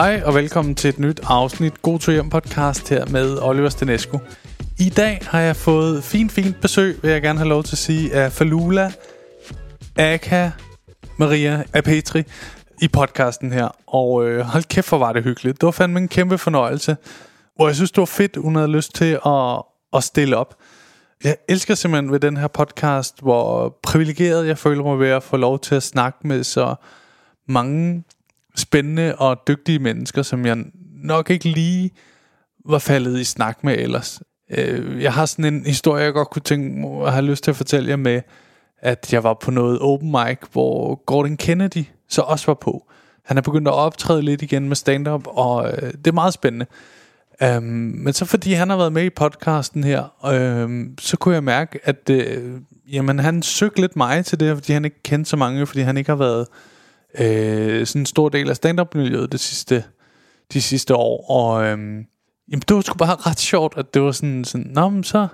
Hej og velkommen til et nyt afsnit God to hjem podcast her med Oliver Stenesco. I dag har jeg fået fint, fint besøg, vil jeg gerne have lov til at sige, af Falula, Aka, Maria Apetri i podcasten her. Og øh, hold kæft, hvor var det hyggeligt. Det var fandme en kæmpe fornøjelse. Og jeg synes, det var fedt, hun havde lyst til at, at stille op. Jeg elsker simpelthen ved den her podcast, hvor privilegeret jeg føler mig ved at få lov til at snakke med så mange spændende og dygtige mennesker, som jeg nok ikke lige var faldet i snak med ellers. Øh, jeg har sådan en historie, jeg godt kunne tænke at have lyst til at fortælle jer med, at jeg var på noget open mic, hvor Gordon Kennedy så også var på. Han er begyndt at optræde lidt igen med stand-up, og øh, det er meget spændende. Um, men så fordi han har været med i podcasten her, um, så kunne jeg mærke, at uh, jamen, han søgte lidt mig til det, fordi han ikke kendte så mange, fordi han ikke har været øh, sådan en stor del af stand-up-miljøet det sidste, de sidste år. Og øh, jamen, det var sgu bare ret sjovt, at det var sådan, sådan Nå, men så,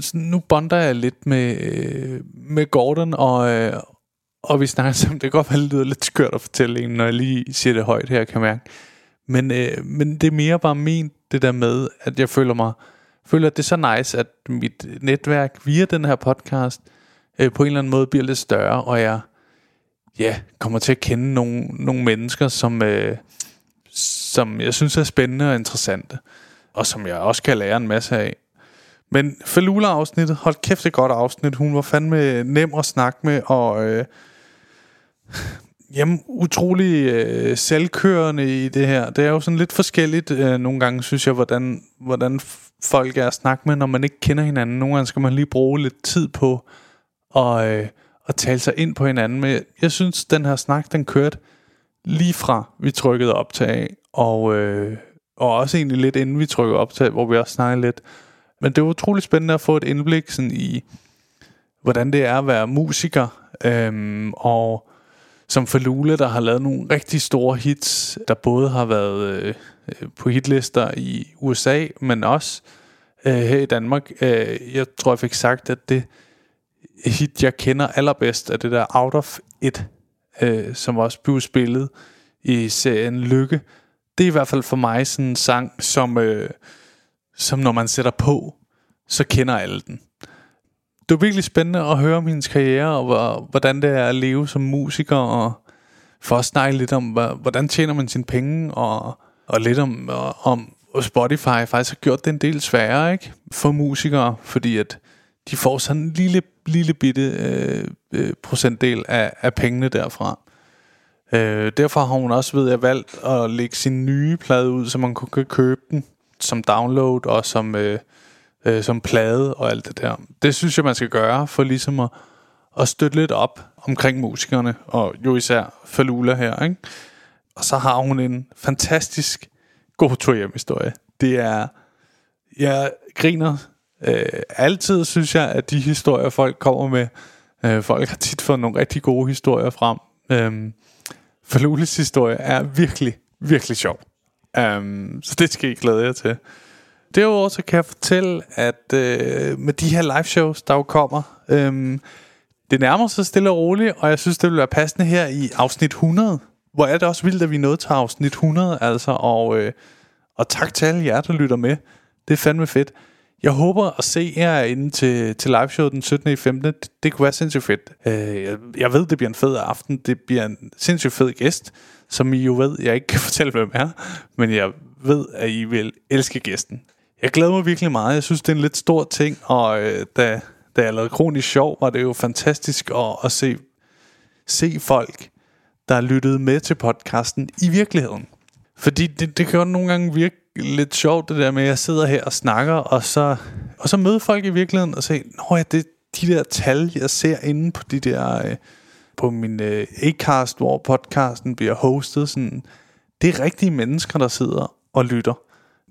så nu bonder jeg lidt med, øh, med Gordon, og, øh, og vi snakker sammen. Det kan godt være, det lyder lidt skørt at fortælle en, når jeg lige siger det højt her, kan jeg mærke. Men, øh, men det er mere bare min det der med, at jeg føler mig, føler, at det er så nice, at mit netværk via den her podcast øh, på en eller anden måde bliver lidt større, og jeg ja, kommer til at kende nogle, nogle mennesker, som, øh, som jeg synes er spændende og interessante, og som jeg også kan lære en masse af. Men Falula-afsnittet, hold kæft, det godt afsnit. Hun var fandme nem at snakke med, og øh, Jamen, utrolig øh, selvkørende i det her. Det er jo sådan lidt forskelligt øh, nogle gange, synes jeg, hvordan, hvordan folk er at snakke med, når man ikke kender hinanden. Nogle gange skal man lige bruge lidt tid på at, øh, at tale sig ind på hinanden. Men jeg synes, den her snak, den kørte lige fra vi trykkede optag, og, øh, og også egentlig lidt inden vi trykkede optag, hvor vi også snakkede lidt. Men det var utrolig spændende at få et indblik sådan i, hvordan det er at være musiker, øh, og som Falule, der har lavet nogle rigtig store hits, der både har været øh, øh på hitlister i USA, men også øh, her i Danmark. Øh, jeg tror, jeg fik sagt, at det hit, jeg kender allerbedst, er det der Out of It, øh, som også blev spillet i serien Lykke. Det er i hvert fald for mig sådan en sang, som, øh, som når man sætter på, så kender alle den det var virkelig spændende at høre om hendes karriere, og hvordan det er at leve som musiker, og for at snakke lidt om, hvordan tjener man sine penge, og, og lidt om, om Spotify faktisk har gjort det en del sværere ikke? for musikere, fordi at de får sådan en lille, lille bitte øh, øh, procentdel af, af pengene derfra. Øh, derfor har hun også, ved jeg, valgt at lægge sin nye plade ud, så man kunne købe den som download og som... Øh, øh, som plade og alt det der. Det synes jeg, man skal gøre for ligesom at, at støtte lidt op omkring musikerne, og jo især Falula her, ikke? Og så har hun en fantastisk god tur hjem historie. Det er, jeg griner øh, altid, synes jeg, at de historier, folk kommer med, øh, folk har tit fået nogle rigtig gode historier frem. Øh, Falulis historie er virkelig, virkelig sjov. Um, så det skal I glæde jer til. Derudover så kan jeg fortælle, at øh, med de her live shows, der jo kommer, øh, det nærmer sig stille og roligt, og jeg synes, det vil være passende her i afsnit 100. Hvor er det også vildt, at vi er nået til afsnit 100, altså, og, øh, og tak til alle jer, der lytter med. Det er fandme fedt. Jeg håber at se jer inde til, til live show den 17. i 15. Det, det kunne være sindssygt fedt. Øh, jeg, jeg ved, det bliver en fed aften. Det bliver en sindssygt fed gæst, som I jo ved, jeg ikke kan fortælle, hvem er. Men jeg ved, at I vil elske gæsten. Jeg glæder mig virkelig meget. Jeg synes, det er en lidt stor ting, og øh, da, da jeg lavede Kronisk Sjov, var det jo fantastisk at, at se, se folk, der lyttede med til podcasten i virkeligheden. Fordi det, det kan jo nogle gange virke lidt sjovt, det der med, at jeg sidder her og snakker, og så, og så møder folk i virkeligheden og siger, Nå ja, det de der tal, jeg ser inde på de der... Øh, på min øh, Acast, hvor podcasten bliver hostet, sådan, det er rigtige mennesker, der sidder og lytter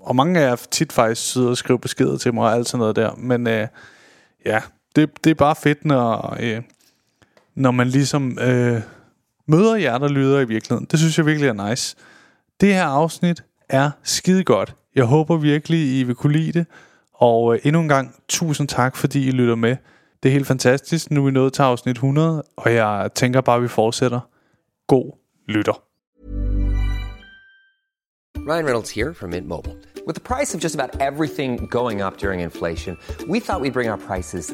og mange af jer tit faktisk sidder og skriver beskeder til mig og alt sådan noget der. Men øh, ja, det, det er bare fedt, når, øh, når man ligesom øh, møder jer, der lyder i virkeligheden. Det synes jeg virkelig er nice. Det her afsnit er skide godt. Jeg håber virkelig, I vil kunne lide det. Og øh, endnu en gang, tusind tak, fordi I lytter med. Det er helt fantastisk. Nu er vi nået til afsnit 100, og jeg tænker bare, at vi fortsætter. God lytter. Ryan Reynolds here from Mint Mobile. With the price of just about everything going up during inflation, we thought we'd bring our prices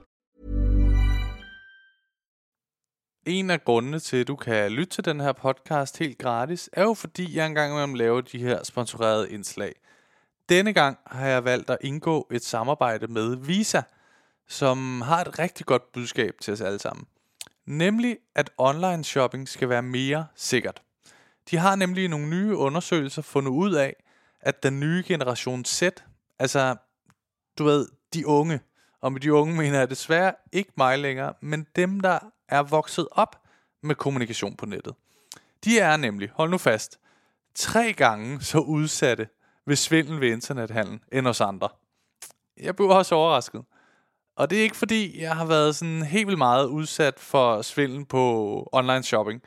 En af grundene til, at du kan lytte til den her podcast helt gratis, er jo fordi, jeg engang imellem laver de her sponsorerede indslag. Denne gang har jeg valgt at indgå et samarbejde med Visa, som har et rigtig godt budskab til os alle sammen. Nemlig, at online shopping skal være mere sikkert. De har nemlig nogle nye undersøgelser fundet ud af, at den nye generation Z, altså du ved, de unge, og med de unge mener jeg desværre ikke mig længere, men dem, der er vokset op med kommunikation på nettet. De er nemlig, hold nu fast, tre gange så udsatte ved svindel ved internethandel end os andre. Jeg blev også overrasket. Og det er ikke fordi, jeg har været sådan helt vildt meget udsat for svindel på online shopping.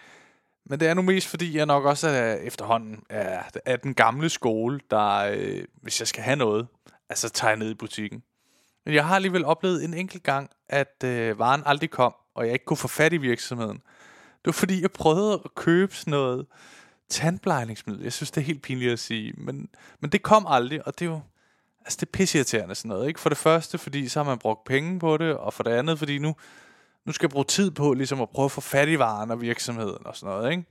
Men det er nu mest fordi, jeg nok også er efterhånden er, er den gamle skole, der, øh, hvis jeg skal have noget, altså tager jeg ned i butikken. Men jeg har alligevel oplevet en enkelt gang, at øh, varen aldrig kom, og jeg ikke kunne få fat i virksomheden. Det var fordi, jeg prøvede at købe sådan noget tandplejningsmiddel. Jeg synes, det er helt pinligt at sige, men, men det kom aldrig, og det er jo altså det er pisseirriterende sådan noget. Ikke? For det første, fordi så har man brugt penge på det, og for det andet, fordi nu, nu skal jeg bruge tid på ligesom at prøve at få fat i varen og virksomheden og sådan noget. Ikke?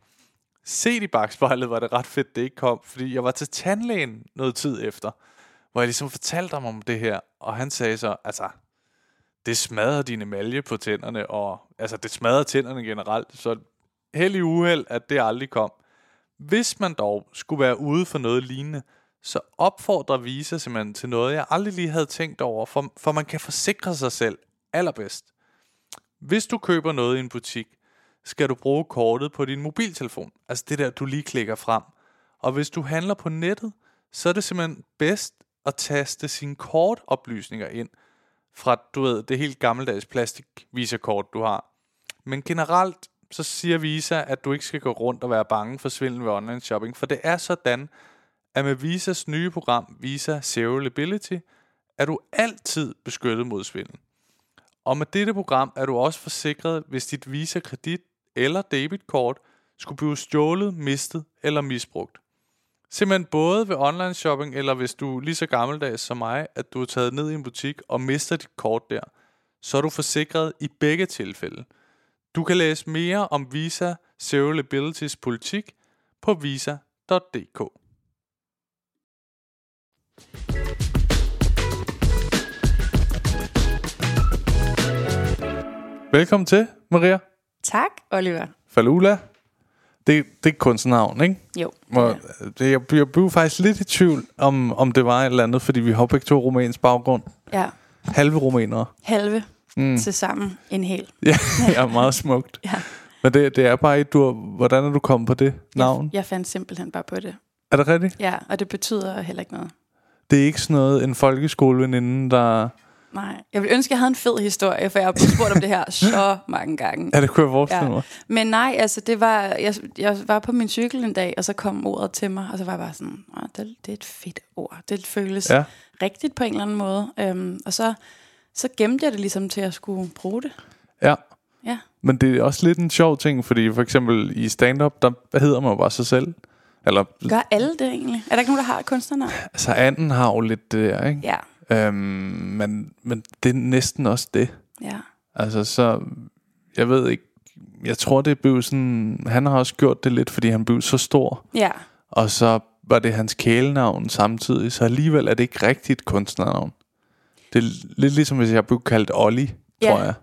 Set i bagspejlet var det ret fedt, det ikke kom, fordi jeg var til tandlægen noget tid efter, hvor jeg ligesom fortalte ham om det her, og han sagde så, altså, det smadrer din emalje på tænderne, og altså, det smadrer tænderne generelt, så heldig uheld, at det aldrig kom. Hvis man dog skulle være ude for noget lignende, så opfordrer Visa simpelthen til noget, jeg aldrig lige havde tænkt over, for, for man kan forsikre sig selv allerbedst. Hvis du køber noget i en butik, skal du bruge kortet på din mobiltelefon. Altså det der, du lige klikker frem. Og hvis du handler på nettet, så er det simpelthen bedst at taste sine kortoplysninger ind fra, du ved, det helt gammeldags plastik Visa-kort, du har. Men generelt, så siger Visa, at du ikke skal gå rundt og være bange for svindel ved online shopping, for det er sådan, at med Visas nye program, Visa Zero Liability, er du altid beskyttet mod svindel. Og med dette program er du også forsikret, hvis dit Visa kredit eller debitkort skulle blive stjålet, mistet eller misbrugt. Simpelthen både ved online shopping, eller hvis du er lige så gammeldags som mig, at du er taget ned i en butik og mister dit kort der, så er du forsikret i begge tilfælde. Du kan læse mere om Visa Zero Liabilities politik på visa.dk. Velkommen til, Maria. Tak, Oliver. Falula. Det, det er kunstnavn, ikke? Jo. Og det, jeg, jeg blev faktisk lidt i tvivl, om, om det var et eller andet, fordi vi har begge to rumænsk baggrund. Ja, Halve rumænere. halve mm. til sammen en hel. Ja, ja meget smukt. Ja. Men det, det er bare ikke, du hvordan er du kommet på det navn? Jeg fandt simpelthen bare på det. Er det rigtigt? Ja, og det betyder heller ikke noget. Det er ikke sådan noget, en folkeskoleveninde, der... Nej, jeg vil ønske, at jeg havde en fed historie, for jeg har spurgt om det her så mange gange. Ja, det kunne jeg forestille Ja. mig. Men nej, altså det var, jeg, jeg var på min cykel en dag, og så kom ordet til mig, og så var jeg bare sådan, "Åh, det, det er et fedt ord. Det føles Ja. rigtigt på en eller anden måde. Øhm, og så, så gemte jeg det ligesom til, at skulle bruge det. Ja. Ja, Men det er også lidt en sjov ting, fordi for eksempel i stand-up, der hedder man jo bare sig selv. Eller, gør alle det egentlig? Er der ikke nogen, der har et kunstnernavn? altså anden har jo lidt det der, ikke? Ja, Øhm, men, men det er næsten også det. ja. Altså, så... Jeg ved ikke... Jeg tror, det blev sådan... Han har også gjort det lidt, fordi han blev så stor. Ja, Og så var det hans kælenavn samtidig, så alligevel er det ikke rigtigt kunstnernavn. Det er lidt ligesom, hvis jeg blev kaldt Olli, Ja. tror jeg.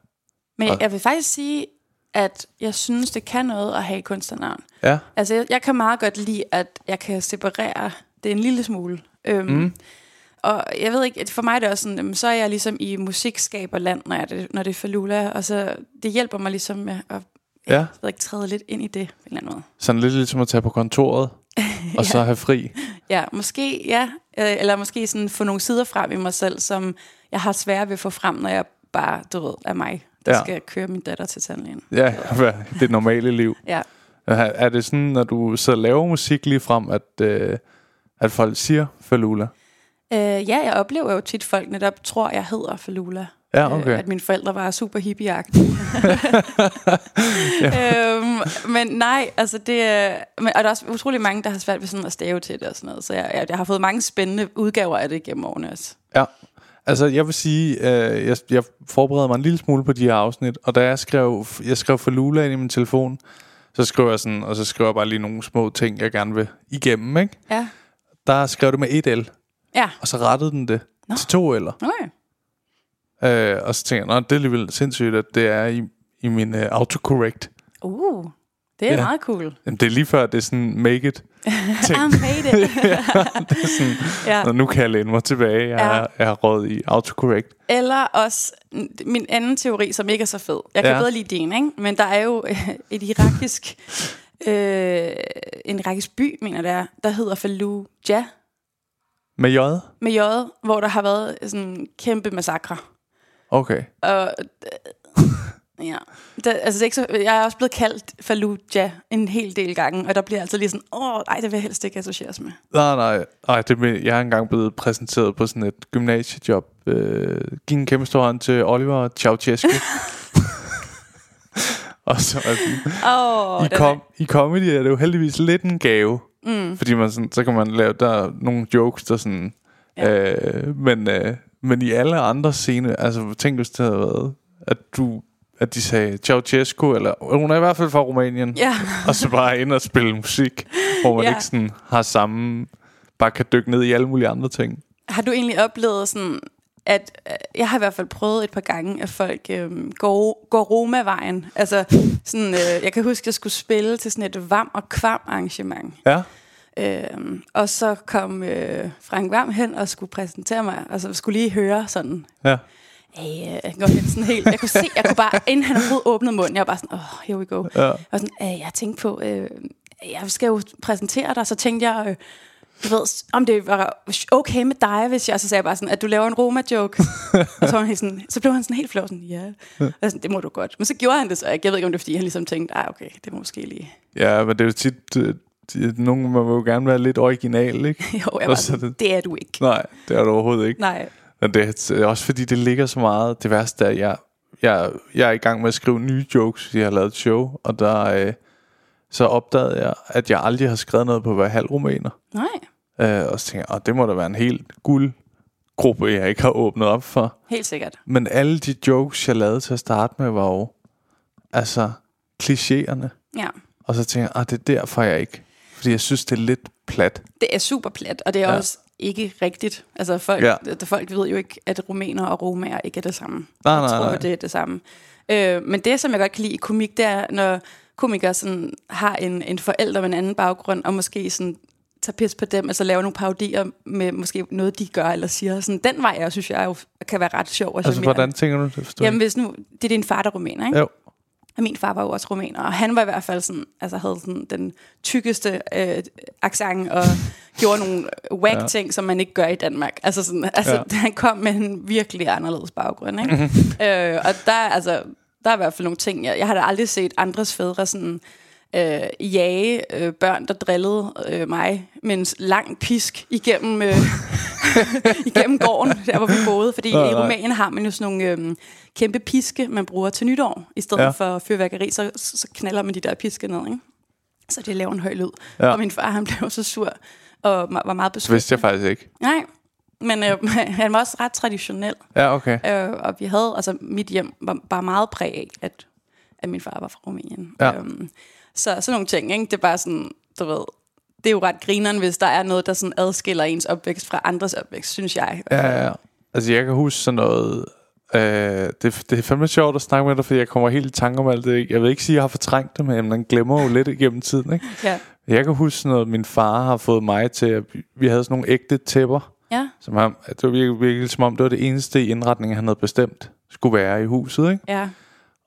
Men Og- jeg, vil faktisk sige, at jeg synes, det kan noget at have et kunstnernavn. Ja, Altså, jeg, jeg kan meget godt lide, at jeg kan separere det en lille smule. Øhm, mm. Og jeg ved ikke, for mig er det også sådan, jamen, så er jeg ligesom i musikskaberland, når, jeg, det, når det er Falula, og så det hjælper mig ligesom med at Ja. jeg ved ikke, træde lidt ind i det på en eller anden måde. sådan lidt ligesom at tage på kontoret, og så have fri. Ja, måske, ja. Øh, Eller måske sådan få nogle sider frem i mig selv, som jeg har svært ved at få frem, når jeg bare, du ved, er mig, der Ja. ja. skal køre min datter til tandlægen. Ja, det normale liv. Ja. Er er det sådan, når du så laver musik lige frem, at, øh, at folk siger Falula? Øh, ja, jeg oplever jo tit, folk netop tror, jeg hedder Falula. Ja, okay. Øh, at mine forældre var super hippieagtige. øhm, men nej, altså det er... Men, og der er også utrolig mange, der har svært ved sådan at stave til det og sådan noget. Så jeg, jeg, jeg har fået mange spændende udgaver af det gennem årene også. Ja. Altså, jeg vil sige, øh, jeg, jeg forbereder mig en lille smule på de her afsnit, og da jeg skrev, jeg skrev Falula ind i min telefon, så skrev jeg sådan, og så skrev jeg bare lige nogle små ting, jeg gerne vil igennem, ikke? Ja. Der skrev det med et L, Ja. og så rettede den det Nå. til to L'er. Okay. Øh, og så tænkte jeg, det er alligevel sindssygt, at det er i, i min uh, autocorrect. Uh, det er Ja. ja. meget cool. Jamen, det er lige før, det er sådan make it. I made it. ja. Og nu kan jeg læne mig tilbage. Jeg, Ja. er, jeg har råd i autocorrect. Eller også min anden teori, som ikke er så fed. Jeg kan Ja. ja. bedre lide din, ikke? Men der er jo øh, et irakisk... Øh, en irakisk by, mener det er, der hedder Fallujah Med J? med J, hvor der har været sådan en kæmpe massakre. Okay. Og øh, ja, der, altså det er ikke så, jeg er også blevet kaldt Fallujah en hel del gange, og der bliver altså lige sådan, åh nej, det vil jeg helst ikke associeres med. Nej, nej. nej det, jeg er engang blevet præsenteret på sådan et gymnasiejob. Øh, giv en kæmpe stor hånd til Oliver Ceausescu. og så er sådan, Åh, i, kom, i comedy er det jo heldigvis lidt en gave. Mm. Fordi man sådan, så kan man lave der er nogle jokes, der sådan... Ja. Øh, men, øh, men i alle andre scener, altså tænk hvis det havde været, at du at de sagde Ceausescu, eller hun er i hvert fald fra Rumænien, Ja. og så bare ind og spille musik, hvor man Ja. ikke sådan har samme, bare kan dykke ned i alle mulige andre ting. Har du egentlig oplevet sådan, at øh, jeg har i hvert fald prøvet et par gange, at folk øh, går, går Roma-vejen. Altså, sådan, øh, jeg kan huske, at jeg skulle spille til sådan et vam- og kvam-arrangement. Ja, Øh, og så kom øh, Frank Vam hen og skulle præsentere mig, og så skulle lige høre sådan, ja. Hey, øh, jeg, hen sådan helt, jeg kunne se, jeg kunne bare, inden han overhovedet åbnede munden, jeg var bare sådan, oh, here we go. Ja. Og sådan, øh, jeg tænkte på, øh, jeg skal jo præsentere dig, så tænkte jeg, øh, du ved, om det var okay med dig, hvis jeg, så sagde jeg bare sådan, at du laver en Roma-joke. og så, var han sådan, så blev han sådan helt flov, sådan, ja, yeah. sådan, det må du godt. Men så gjorde han det så, ikke. jeg ved ikke, om det er, fordi han ligesom tænkte, ah, okay, det må måske lige, Ja, men det er jo tit, øh, nogen man vil jo gerne være lidt original, ikke? jo, jeg var så sådan, det- det er du ikke. Nej, det er det overhovedet ikke. Nej, Men det er også fordi, det ligger så meget. Det værste er, at jeg, jeg, jeg er i gang med at skrive nye jokes, fordi jeg har lavet et show, og der øh, så opdagede jeg, at jeg aldrig har skrevet noget på at være halv rumæner. nej, Øh, og så tænker jeg, "Åh, det må da være en helt guldgruppe, jeg ikke har åbnet op for. helt sikkert. Men alle de jokes, jeg lavede til at starte med, var jo altså klichéerne. Ja. Og så tænker jeg, det er derfor jeg ikke. Fordi jeg synes, det er lidt plat. Det er super plat, og det er Ja. også ikke rigtigt. Altså folk, Ja. ja. folk ved jo ikke, at rumæner og romager ikke er det samme. Nej, jeg nej, tror, nej. det er det samme. Øh, men det, som jeg godt kan lide i komik, det er, når komikere sådan, har en, en forælder med en anden baggrund, og måske sådan tager pis på dem, altså laver nogle parodier med måske noget, de gør eller siger. Sådan, den vej, jeg synes jeg jo kan være ret sjov og Altså, charmerende. hvordan tænker du det? Jamen, hvis nu, det er din far, der er rumæner, ikke? Jo. Og min far var jo også rumæner, og han var i hvert fald sådan, altså havde sådan den tykkeste øh, accent og gjorde nogle whack Ja. ja. ting, som man ikke gør i Danmark. Altså, sådan, altså Ja. han kom med en virkelig anderledes baggrund, ikke? øh, og der, er altså, der er i hvert fald nogle ting, jeg, jeg har da aldrig set andres fædre sådan øh, jage øh, børn, der drillede øh, mig med en lang pisk igennem, øh, igennem gården, der hvor vi boede. Fordi Nej, i. Rumænien har man jo sådan nogle øh, kæmpe piske, man bruger til nytår. I stedet Ja. for fyrværkeri, så, så knaller man de der piske ned, ikke? Så det laver en høj lyd. Ja. Og min far, han blev så sur og var meget Det beskyttet. vidste jeg faktisk ikke. Nej, men øh, han var også ret traditionel. Ja, okay. Øh, og vi havde, altså mit hjem var bare meget præg af, at, at min far var fra Rumænien. Ja. Øhm, så sådan nogle ting, ikke? det er bare sådan, du ved, det er jo ret grineren, hvis der er noget, der sådan adskiller ens opvækst fra andres opvækst, synes jeg. Ja, ja, ja. Altså, jeg kan huske sådan noget... Øh, det, det er fandme sjovt at snakke med dig, fordi jeg kommer helt i tanke om alt det. Jeg vil ikke sige, at jeg har fortrængt det, men man glemmer jo lidt igennem tiden. Ikke? Ja. Jeg kan huske noget, min far har fået mig til, at vi- vi havde sådan nogle ægte tæpper, Ja, som han, det var virkelig, virkelig som om, det var det eneste i indretningen, han havde bestemt skulle være i huset. Ikke? ja.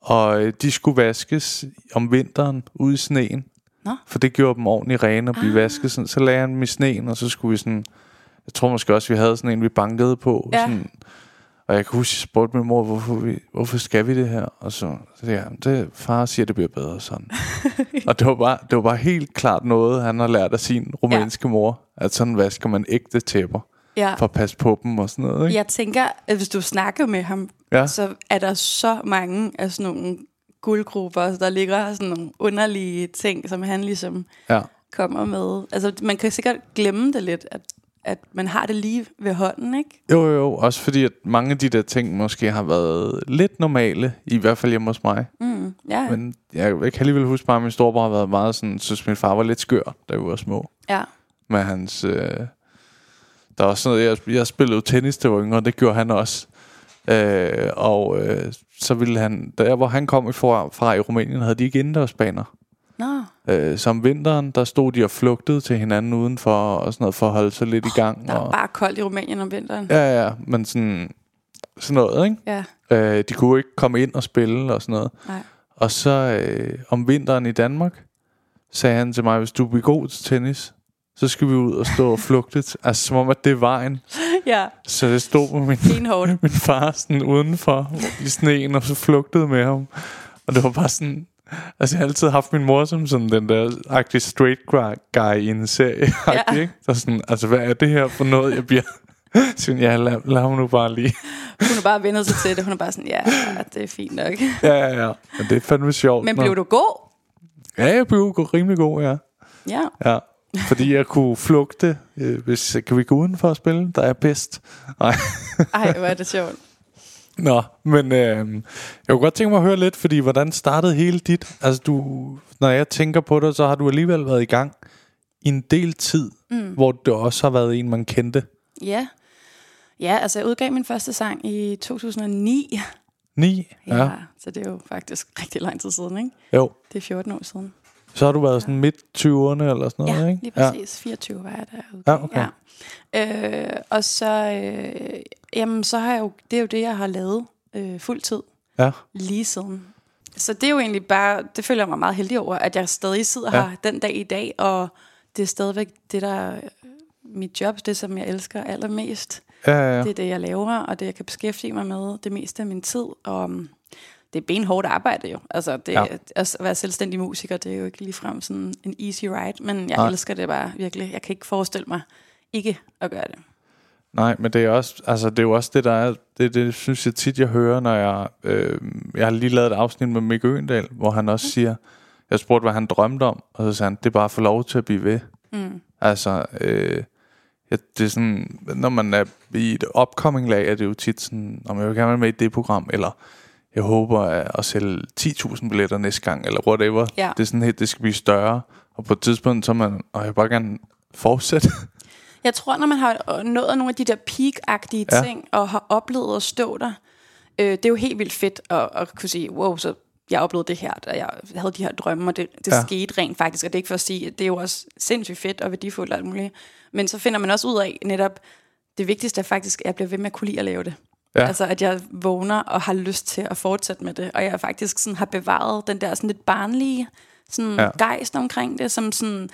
Og øh, de skulle vaskes om vinteren ude i sneen. Nå. For det gjorde dem ordentligt rene at blive ah. vasket. Sådan. Så lagde han dem i sneen, og så skulle vi sådan... Jeg tror måske også, vi havde sådan en, vi bankede på. Ja. Sådan, Og jeg kan huske, jeg spurgte min mor, hvorfor, vi, hvorfor skal vi det her? Og så, så ja, det, far siger, det bliver bedre sådan. og det var, bare, det var bare helt klart noget, han har lært af sin rumænske ja. mor. At sådan vasker man ægte tæpper. Ja. For at passe på dem og sådan noget, ikke? Jeg tænker, at hvis du snakker med ham, Ja. så er der så mange af sådan nogle guldgrupper, der ligger sådan nogle underlige ting, som han ligesom Ja. kommer med. Altså, man kan sikkert glemme det lidt, at, at man har det lige ved hånden, ikke? Jo, jo, jo. Også fordi, at mange af de der ting måske har været lidt normale, i hvert fald hjemme hos mig. Mm, ja, Men jeg, jeg kan alligevel huske bare, at min storebror har været meget sådan, synes min far var lidt skør, da vi var små. ja. Med hans... Øh, der var også sådan noget, jeg, jeg spillede tennis, var yngre, det gjorde han også. Øh, og øh, så ville han, der hvor han kom fra, fra i Rumænien, havde de ikke indendørsbaner. Nå, Øh, så om vinteren, der stod de og flugtede til hinanden udenfor, og sådan noget, for at holde sig lidt i gang. der er og, bare koldt i Rumænien om vinteren. Ja, ja, men sådan, sådan noget, ikke? Ja, Øh, de kunne ikke komme ind og spille og sådan noget. nej. Og så øh, om vinteren i Danmark, sagde han til mig, hvis du bliver god til tennis, så skal vi ud og stå og flugte. Altså som om, at det er vejen. Ja, Så det stod med min, min far sådan udenfor i sneen, og så flugtede med ham. Og det var bare sådan... Altså, jeg har altid haft min mor som sådan den der agtig straight guy i en serie. Ja. Ikke? Så sådan, altså, hvad er det her for noget, jeg bliver... Så ja, lad, lad ham nu bare lige. Hun er bare vendet sig til det. Hun er bare sådan, ja, det er fint nok. Ja, ja, ja. Men det er fandme sjovt. Men blev du god? Ja, jeg blev rimelig god, ja. Ja. Ja, fordi jeg kunne flugte. Øh, hvis, kan vi gå udenfor at spille? Der er bedst. Nej. Ej, hvor er det sjovt. Nå, men øh, jeg kunne godt tænke mig at høre lidt, fordi hvordan startede hele dit... Altså, du, når jeg tænker på det, så har du alligevel været i gang i en del tid, mm. hvor det også har været en, man kendte. Ja. Ja, altså jeg udgav min første sang i 2009. Ni? Ja. Ja. ja. Så det er jo faktisk rigtig lang tid siden, ikke? Jo. Det er 14 år siden. Så har du været sådan midt 20'erne eller sådan noget, Ja, ikke? lige præcis. 24 var jeg, udgav. Ja, okay. Ja. Øh, og så, øh, jamen, så har jeg jo, det er jo det, jeg har lavet øh, fuld tid Ja. lige siden. Så det er jo egentlig bare, det føler jeg mig meget heldig over, at jeg stadig sidder Ja. ja. her den dag i dag, og det er stadigvæk det, der er mit job, det som jeg elsker allermest. Ja, ja, ja. Det er det, jeg laver, og det, jeg kan beskæftige mig med det meste af min tid. Og um, det er benhårdt arbejde jo. Altså, det, Ja. ja. at være selvstændig musiker, det er jo ikke ligefrem sådan en easy ride, men jeg Nej. Elsker det bare virkelig. Jeg kan ikke forestille mig ikke at gøre det. Nej, men det er også, altså det er jo også det, der er, det, det synes jeg tit, jeg hører, når jeg, øh, jeg har lige lavet et afsnit med Mikke Øgendal, hvor han også siger, jeg spurgte, hvad han drømte om, og så sagde han, det er bare at få lov til at blive ved. Mm. Altså, øh, ja, det er sådan, når man er i et upcoming lag, er det jo tit sådan, om jeg vil gerne være med i det program, eller jeg håber at, sælge 10.000 billetter næste gang, eller whatever. Ja. Det er sådan helt, det skal blive større, og på et tidspunkt, så man, og jeg bare gerne fortsætte. Jeg tror, når man har nået nogle af de der peak-agtige Ja. ting, og har oplevet at stå der, øh, det er jo helt vildt fedt at, at kunne sige, wow, så jeg oplevede det her, og jeg havde de her drømme, og det, det ja. skete rent faktisk, og det er ikke for at sige, at det er jo også sindssygt fedt og værdifuldt og alt muligt. Men så finder man også ud af netop, det vigtigste er faktisk, at jeg bliver ved med at kunne lide at lave det. Ja. Ja. Altså, at jeg vågner og har lyst til at fortsætte med det, og jeg faktisk sådan har bevaret den der sådan lidt barnlige sådan Ja. ja. gejst omkring det, som sådan,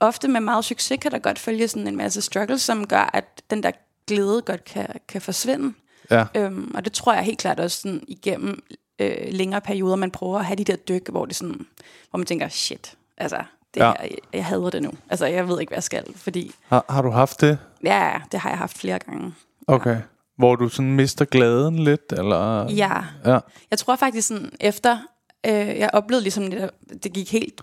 ofte med meget succes kan der godt følge sådan en masse struggles, som gør, at den der glæde godt kan, kan forsvinde. Ja, Øhm, og det tror jeg helt klart også sådan, igennem øh, længere perioder, man prøver at have de der dyk, hvor, det sådan, hvor man tænker, shit, altså, det Ja. ja. her, jeg, jeg hader det nu. Altså, jeg ved ikke, hvad jeg skal, fordi, har, har du haft det? ja, det har jeg haft flere gange. Okay. Hvor du sådan mister glæden lidt, eller? Ja, Ja. Jeg tror faktisk sådan, efter øh, jeg oplevede ligesom, det, det gik helt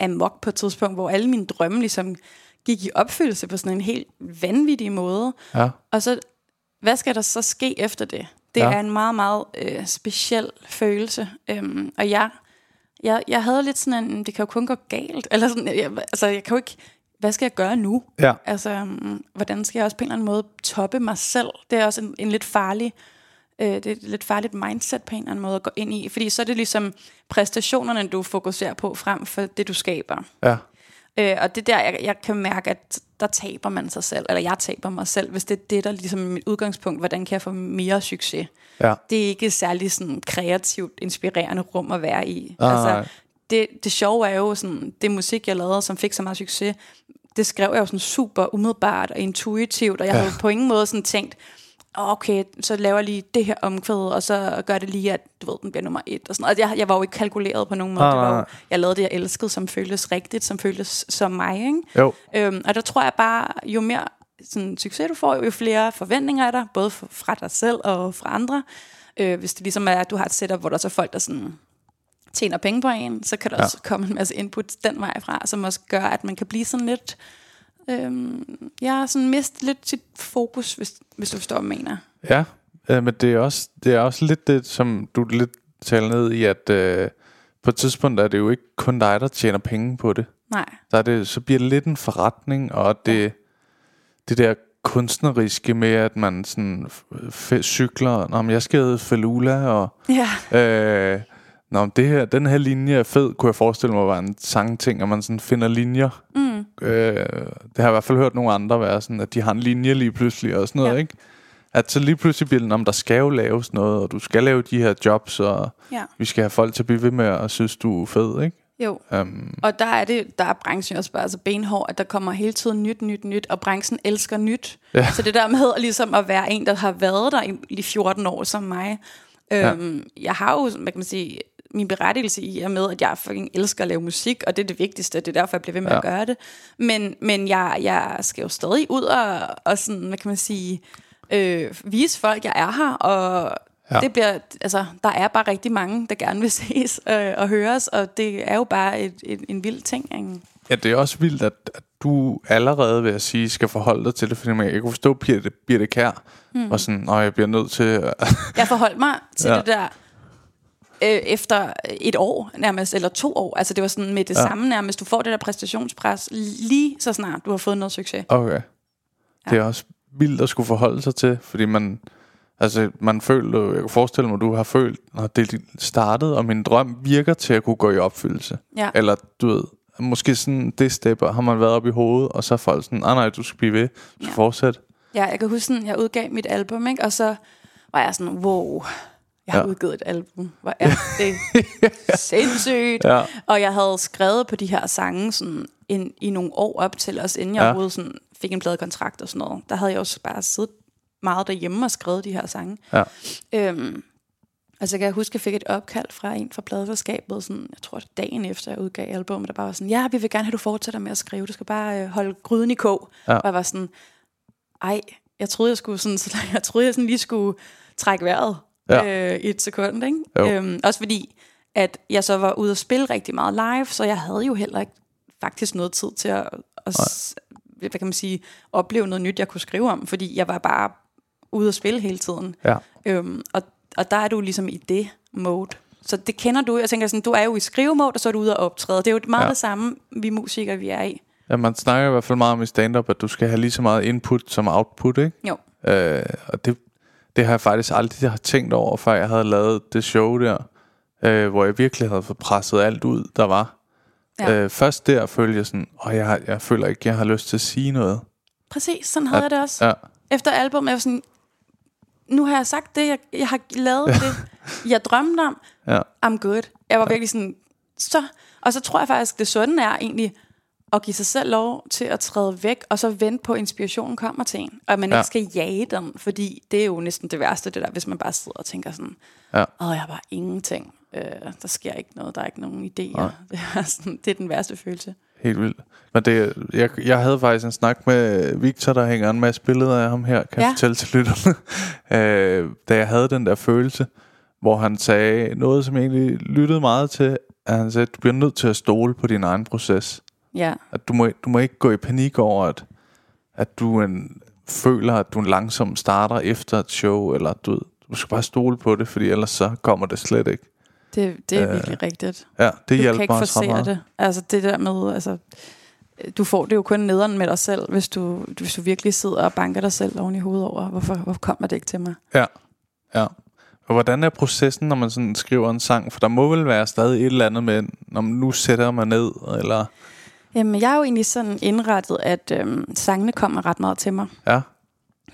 amok på et tidspunkt, hvor alle mine drømme ligesom gik i opfyldelse på sådan en helt vanvittig måde. Ja. Og så, hvad skal der så ske efter det? Det Ja. er en meget, meget øh, speciel følelse. Øhm, og jeg, jeg, jeg havde lidt sådan en, det kan jo kun gå galt. Eller sådan, jeg, altså, jeg kan jo ikke, hvad skal jeg gøre nu? Ja. Altså, um, hvordan skal jeg også på en eller anden måde toppe mig selv? Det er også en, en lidt farlig, øh, det er et lidt farligt mindset på en eller anden måde at gå ind i. Fordi så er det ligesom præstationerne, du fokuserer på, frem for det, du skaber. Ja. Øh, og det der, jeg, jeg kan mærke, at der taber man sig selv, eller jeg taber mig selv, hvis det er det, der ligesom er mit udgangspunkt, hvordan kan jeg få mere succes? Ja. Det er ikke særlig sådan kreativt, inspirerende rum at være i. Nej. altså, det, det sjove er jo sådan, det musik, jeg lavede, som fik så meget succes, det skrev jeg jo sådan super umiddelbart og intuitivt, og jeg ja. havde på ingen måde sådan tænkt, "Åh, okay, så laver jeg lige det her omkvæd, og så gør det lige, at du ved, den bliver nummer et. Og sådan. Og jeg, jeg var jo ikke kalkuleret på nogen måde. Ah, det var jo, nej. jeg lavede det, jeg elskede, som føltes rigtigt, som føltes som mig. Ikke? Jo. Øhm, og der tror jeg bare, jo mere sådan, succes du får, jo flere forventninger er der, både fra dig selv og fra andre. Øh, hvis det ligesom er, at du har et setup, hvor der så er folk, der sådan tjener penge på en, så kan der Ja. ja. også komme en masse input den vej fra, som også gør, at man kan blive sådan lidt... Øhm, har sådan mistet lidt sit fokus, hvis, hvis du forstår, hvad jeg mener. Ja, øh, men det er, også, det er også lidt det, som du lidt taler ned i, at øh, på et tidspunkt er det jo ikke kun dig, der tjener penge på det. Nej, Så, er det, så bliver det lidt en forretning, og det, det der kunstneriske med, at man sådan f- f- cykler, men jeg skal hedde Falula, og ja, øh, Nå, det her, den her linje er fed, kunne jeg forestille mig var en sangting, at man sådan finder linjer. Mm. Øh, det har jeg i hvert fald hørt nogle andre være sådan, at de har en linje lige pludselig og sådan noget, Ja. ikke? At så lige pludselig bliver det, om der skal jo laves noget, og du skal lave de her jobs, og ja. vi skal have folk til at blive ved med at synes, du er fed, ikke? Jo. Um, Og der er det, der er branchen også bare så benhård, at der kommer hele tiden nyt, nyt, nyt, og branchen elsker nyt. Ja. Så det der med ligesom at være en, der har været der i, i 14 år som mig. Øhm, Jeg har jo, hvad kan man sige, min berettigelse i er med, at jeg fucking elsker at lave musik, og det er det vigtigste, det er derfor, jeg bliver ved med ja. at gøre det. Men, men jeg, jeg skal jo stadig ud og, og sådan, hvad kan man sige, øh, vise folk, jeg er her, og Ja. det bliver, altså, der er bare rigtig mange, der gerne vil ses øh, og høres, og det er jo bare et, et, en vild ting. Ikke? ja, det er også vildt, at, at du allerede, vil jeg sige, skal forholde dig til det, fordi jeg kunne forstå, Birte, Birte Kær mm. og sådan, og jeg bliver nødt til... at- Jeg forholdt mig til ja. det der øh, efter et år nærmest, eller to år. Altså det var sådan med det Ja. ja. samme nærmest. Du får det der præstationspres lige så snart du har fået noget succes. Okay. Det er også vildt at skulle forholde sig til, fordi man... Altså, man føler jeg kan forestille mig, at du har følt, når det startede, og min drøm virker til at kunne gå i opfyldelse. Ja. Eller, du ved, måske sådan det step, har man været op i hovedet, og så er folk sådan, nej, nej, du skal blive ved, du skal Ja. fortsætte. Ja, jeg kan huske, sådan, jeg udgav mit album, ikke? og så var jeg sådan, wow, jeg har Ja. udgivet et album. Hvor er det sindssygt. Ja. Og jeg havde skrevet på de her sange sådan, in, i nogle år op til, også inden jeg Ja. overhovedet sådan, fik en pladekontrakt og sådan noget. Der havde jeg også bare siddet meget derhjemme og skrevet de her sange. Ja. Øhm, altså jeg kan huske, at jeg fik et opkald fra en fra pladeselskabet, sådan, jeg tror dagen efter jeg udgav albumet, der bare var sådan, ja, vi vil gerne have, du fortsætter med at skrive, du skal bare øh, holde gryden i kog. Ja. Og jeg var sådan, ej, jeg troede, jeg skulle sådan, så jeg troede, jeg sådan lige skulle trække vejret Ja. øh, i et sekund, ikke? Jo. Øhm, også fordi, at jeg så var ude og spille rigtig meget live, så jeg havde jo heller ikke faktisk noget tid til at, at s- hvad kan man sige, opleve noget nyt, jeg kunne skrive om, fordi jeg var bare ude og spille hele tiden. Ja. Øhm, og, og der er du ligesom i det mode. Så det kender du. Jeg tænker sådan, du er jo i skrivemode, og så er du ude og optræde. Det er jo meget Ja. ja. det samme, vi musikere, vi er i. ja, man snakker i hvert fald meget om i stand-up, at du skal have lige så meget input som output, ikke? Jo. Øh, og det, det har jeg faktisk aldrig tænkt over, før jeg havde lavet det show der, øh, hvor jeg virkelig havde fået presset alt ud, der var. Ja. Øh, først der følte jeg sådan, og jeg, har- jeg føler ikke, jeg har lyst til at sige noget. Præcis, sådan havde jeg det også. Ja, Efter albumet, jeg var sådan, nu har jeg sagt det, jeg, jeg har lavet det, jeg drømte om, ja, I'm good. Jeg var virkelig sådan, så, og så tror jeg faktisk, det sunde er egentlig at give sig selv lov til at træde væk, og så vente på, at inspirationen kommer til en. Og at man Ja. ikke skal jage den, fordi det er jo næsten det værste, det der, hvis man bare sidder og tænker sådan, ja. åh, jeg har bare ingenting. Øh, der sker ikke noget, der er ikke nogen idéer. Det er, sådan, det er den værste følelse. Helt vildt. Men det, jeg, jeg havde faktisk en snak med Victor, der hænger en masse billeder af ham her, kan jeg Ja. fortælle til lytterne. øh, da jeg havde den der følelse, hvor han sagde noget, som jeg egentlig lyttede meget til, at han sagde, du bliver nødt til at stole på din egen proces. Ja, At du må, du må ikke gå i panik over, at, at du en, føler, at du en langsom starter efter et show, eller du, du skal bare stole på det, fordi ellers så kommer det slet ikke. det, det er Øh, virkelig rigtigt. Ja, det Du hjælper kan ikke mig forsere meget. det. Altså det der med, altså, du får det jo kun nederen med dig selv, hvis du, hvis du virkelig sidder og banker dig selv oven i hovedet over, hvorfor, hvorfor kommer det ikke til mig? Ja, ja. Og hvordan er processen, når man sådan skriver en sang? For der må vel være stadig et eller andet med, når man nu sætter mig ned, eller... Jamen, jeg er jo egentlig sådan indrettet, at øhm, sangene kommer ret meget til mig. Ja,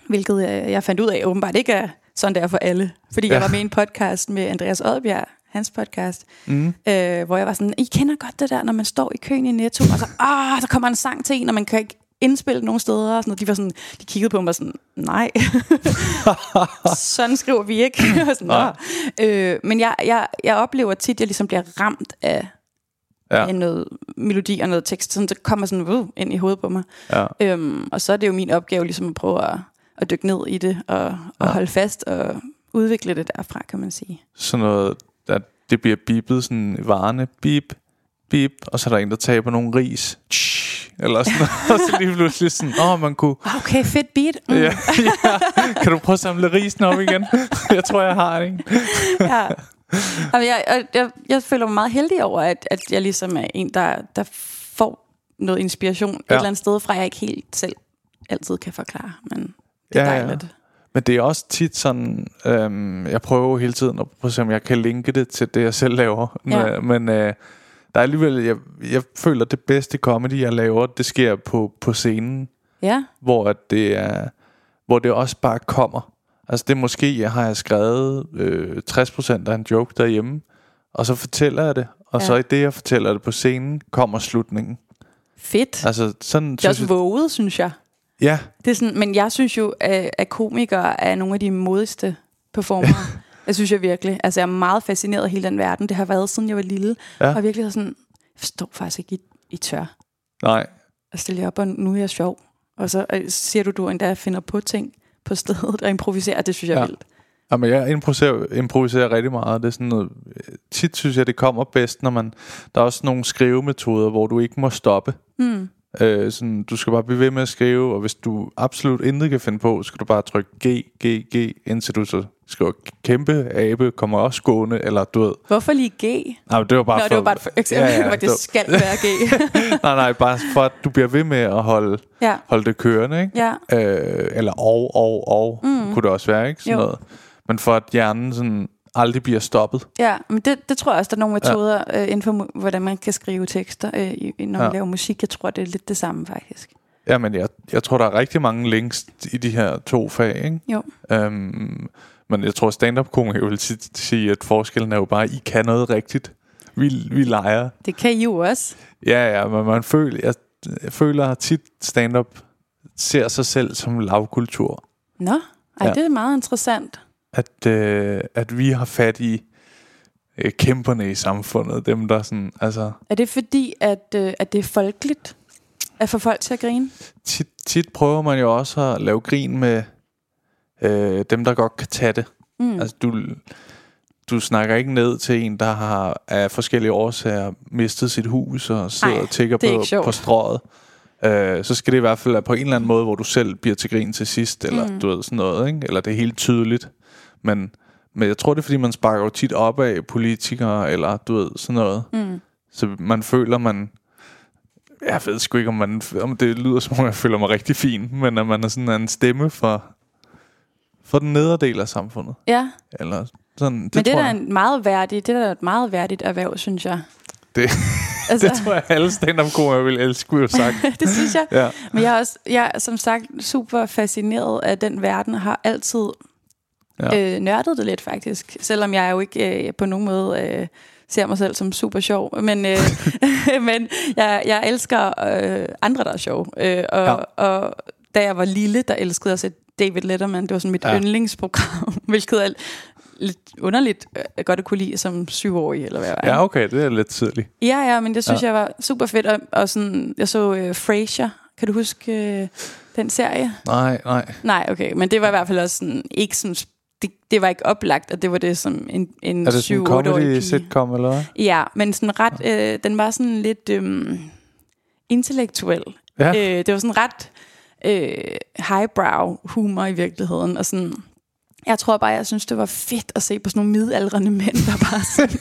Hvilket jeg, jeg fandt ud af åbenbart ikke er sådan der for alle. Fordi ja. Jeg var med i en podcast med Andreas Oddbjerg, hans podcast, mm. øh, hvor jeg var sådan, I kender godt det der, når man står i køen i Netto, og så, ah, så kommer en sang til en, og man kan ikke indspillet nogle steder? Og sådan noget. De var sådan, de kiggede på mig sådan, nej, sådan skriver vi ikke. Og sådan, Nej. Øh, men jeg, jeg, jeg oplever tit, at jeg ligesom bliver ramt af, Ja. af noget melodi og noget tekst, sådan, så kommer sådan uh, ind i hovedet på mig. Ja. Øhm, og så er det jo min opgave ligesom at prøve at, at dykke ned i det, og, og Ja. holde fast og udvikle det derfra, kan man sige. Sådan noget, at det bliver bippet sådan i varerne. Bip, bip. Og så er der en, der taber nogle ris. Tsh, eller sådan noget. Og så lige pludselig sådan, åh, oh, man kunne... Ah, Okay, fedt beat. Mm. Ja, ja. Kan du prøve at samle risen op igen? Jeg tror, jeg har det, ikke? ja. Jamen, jeg, jeg, jeg, jeg føler mig meget heldig over, at, at jeg ligesom er en, der, der får noget inspiration ja. et Ja. eller andet sted fra, jeg ikke helt selv altid kan forklare. Men det er Ja, ja. dejligt. Men det er også tit sådan, øhm, jeg prøver hele tiden at prøve at se, om jeg kan linke det til det, jeg selv laver. Ja. Men, men øh, der er alligevel, jeg, jeg føler, at det bedste comedy, jeg laver, det sker på, på scenen, Ja, hvor at det er, hvor det også bare kommer. Altså det er måske, jeg har jeg skrevet øh, 60% af en joke derhjemme, og så fortæller jeg det, og Ja. så i det, jeg fortæller det på scenen, kommer slutningen. fedt. Altså sådan, det er også jeg, våget, synes jeg. ja, Det er sådan, men jeg synes jo, at, at komikere er nogle af de modigste performere. jeg synes jeg virkelig. Altså, jeg er meget fascineret af hele den verden. Det har været, siden jeg var lille. Ja. Og virkelig sådan, jeg forstår faktisk ikke, I, I tør nej, at stille op, og nu er jeg sjov. Og så øh, siger du, du endda finder på ting på stedet og improviserer. Det synes jeg er Ja. vildt. Jamen, jeg improviserer, improviserer rigtig meget. Det er sådan noget, tit synes jeg, det kommer bedst, når man... Der er også nogle skrivemetoder, hvor du ikke må stoppe. Mm. Øh, sådan, du skal bare blive ved med at skrive, og hvis du absolut intet kan finde på, skal du bare trykke G, G, G, indtil du så skriver kæmpe abe, kommer også gående, eller du ved... Hvorfor lige G? Nej, det var bare Nå, for... det var bare et for eksempel, ja, ja, det, det var- skal være G. nej, nej, bare for at du bliver ved med at holde, ja, holde det kørende, ikke? ja. Øh, eller og, og, og, mm. kunne det også være, ikke? Sådan Jo. noget. Men for at hjernen sådan aldrig bliver stoppet. Ja, men det, det tror jeg også, der er nogle metoder ja. øh, inden for, hvordan man kan skrive tekster, øh, når man Ja. laver musik. Jeg tror, det er lidt det samme, faktisk. Jamen, jeg, jeg tror, der er rigtig mange links i de her to fag, ikke? Jo. Øhm, men jeg tror, stand-up komikere vil tit sige, at forskellen er jo bare, at I kan noget rigtigt. Vi, vi leger. Det kan I jo også. Ja, ja, men man føler, jeg, jeg føler at tit stand-up ser sig selv som lavkultur. Nå, ej. Ja. det er meget interessant. At, øh, at vi har fat i øh, kæmperne i samfundet. Dem, der sådan, altså... Er det fordi, at, øh, at det er folkeligt at få folk til at grine? tit, tit prøver man jo også at lave grin med øh, dem, der godt kan tage det. Mm. Altså, du, du snakker ikke ned til en, der har af forskellige årsager mistet sit hus og sidder Ej, og tigger er på, på strået. Øh, så skal det i hvert fald være på en eller anden måde, hvor du selv bliver til grin til sidst, eller Mm. du ved sådan noget, ikke? eller det er helt tydeligt. Men, men jeg tror, det er, fordi man sparker jo tit op af politikere, eller du ved, sådan noget. Mm. Så man føler, man... Jeg ved sgu ikke, om, man, om det lyder som om, jeg føler mig rigtig fin, men at man er sådan en stemme for, for den nederdel af samfundet. Ja, Eller sådan, det, men det er tror jeg, en meget værdig, det er et meget værdigt erhverv, synes jeg. det, Altså, det tror jeg, alle stand-up komikere vil elske, jeg have sagt. det synes jeg. Ja. Men jeg er også, jeg er som sagt super fascineret af den verden, og har altid Ja. øh, nørdet det lidt faktisk. Selvom jeg jo ikke øh, på nogen måde øh, ser mig selv som super sjov. Men, øh, men jeg, jeg elsker øh, andre, der er sjove. Øh, og, Ja. og da jeg var lille, der elskede jeg at se David Letterman. Det var sådan mit Ja. yndlingsprogram, hvilket er lidt underligt øh, godt at kunne lide som syvårig, eller hvad jeg var. ja, okay, det er lidt tidligt. Ja, ja, men det synes Ja. jeg var super fedt. Og, og sådan, jeg så øh, Frasier. Kan du huske øh, den serie? Nej, nej. Nej, okay. Men det var i hvert fald også sådan, ikke sådan, det, det var ikke oplagt, at det var det som en, en Er det sådan en 7-8-årig comedy pige. sitcom, eller hvad? Ja, men sådan ret, øh, den var sådan lidt øh, intellektuel. Ja. Øh, det var sådan ret øh, highbrow humor i virkeligheden, og sådan... Jeg tror bare, jeg synes, det var fedt at se på sådan nogle midaldrende mænd, der bare sådan,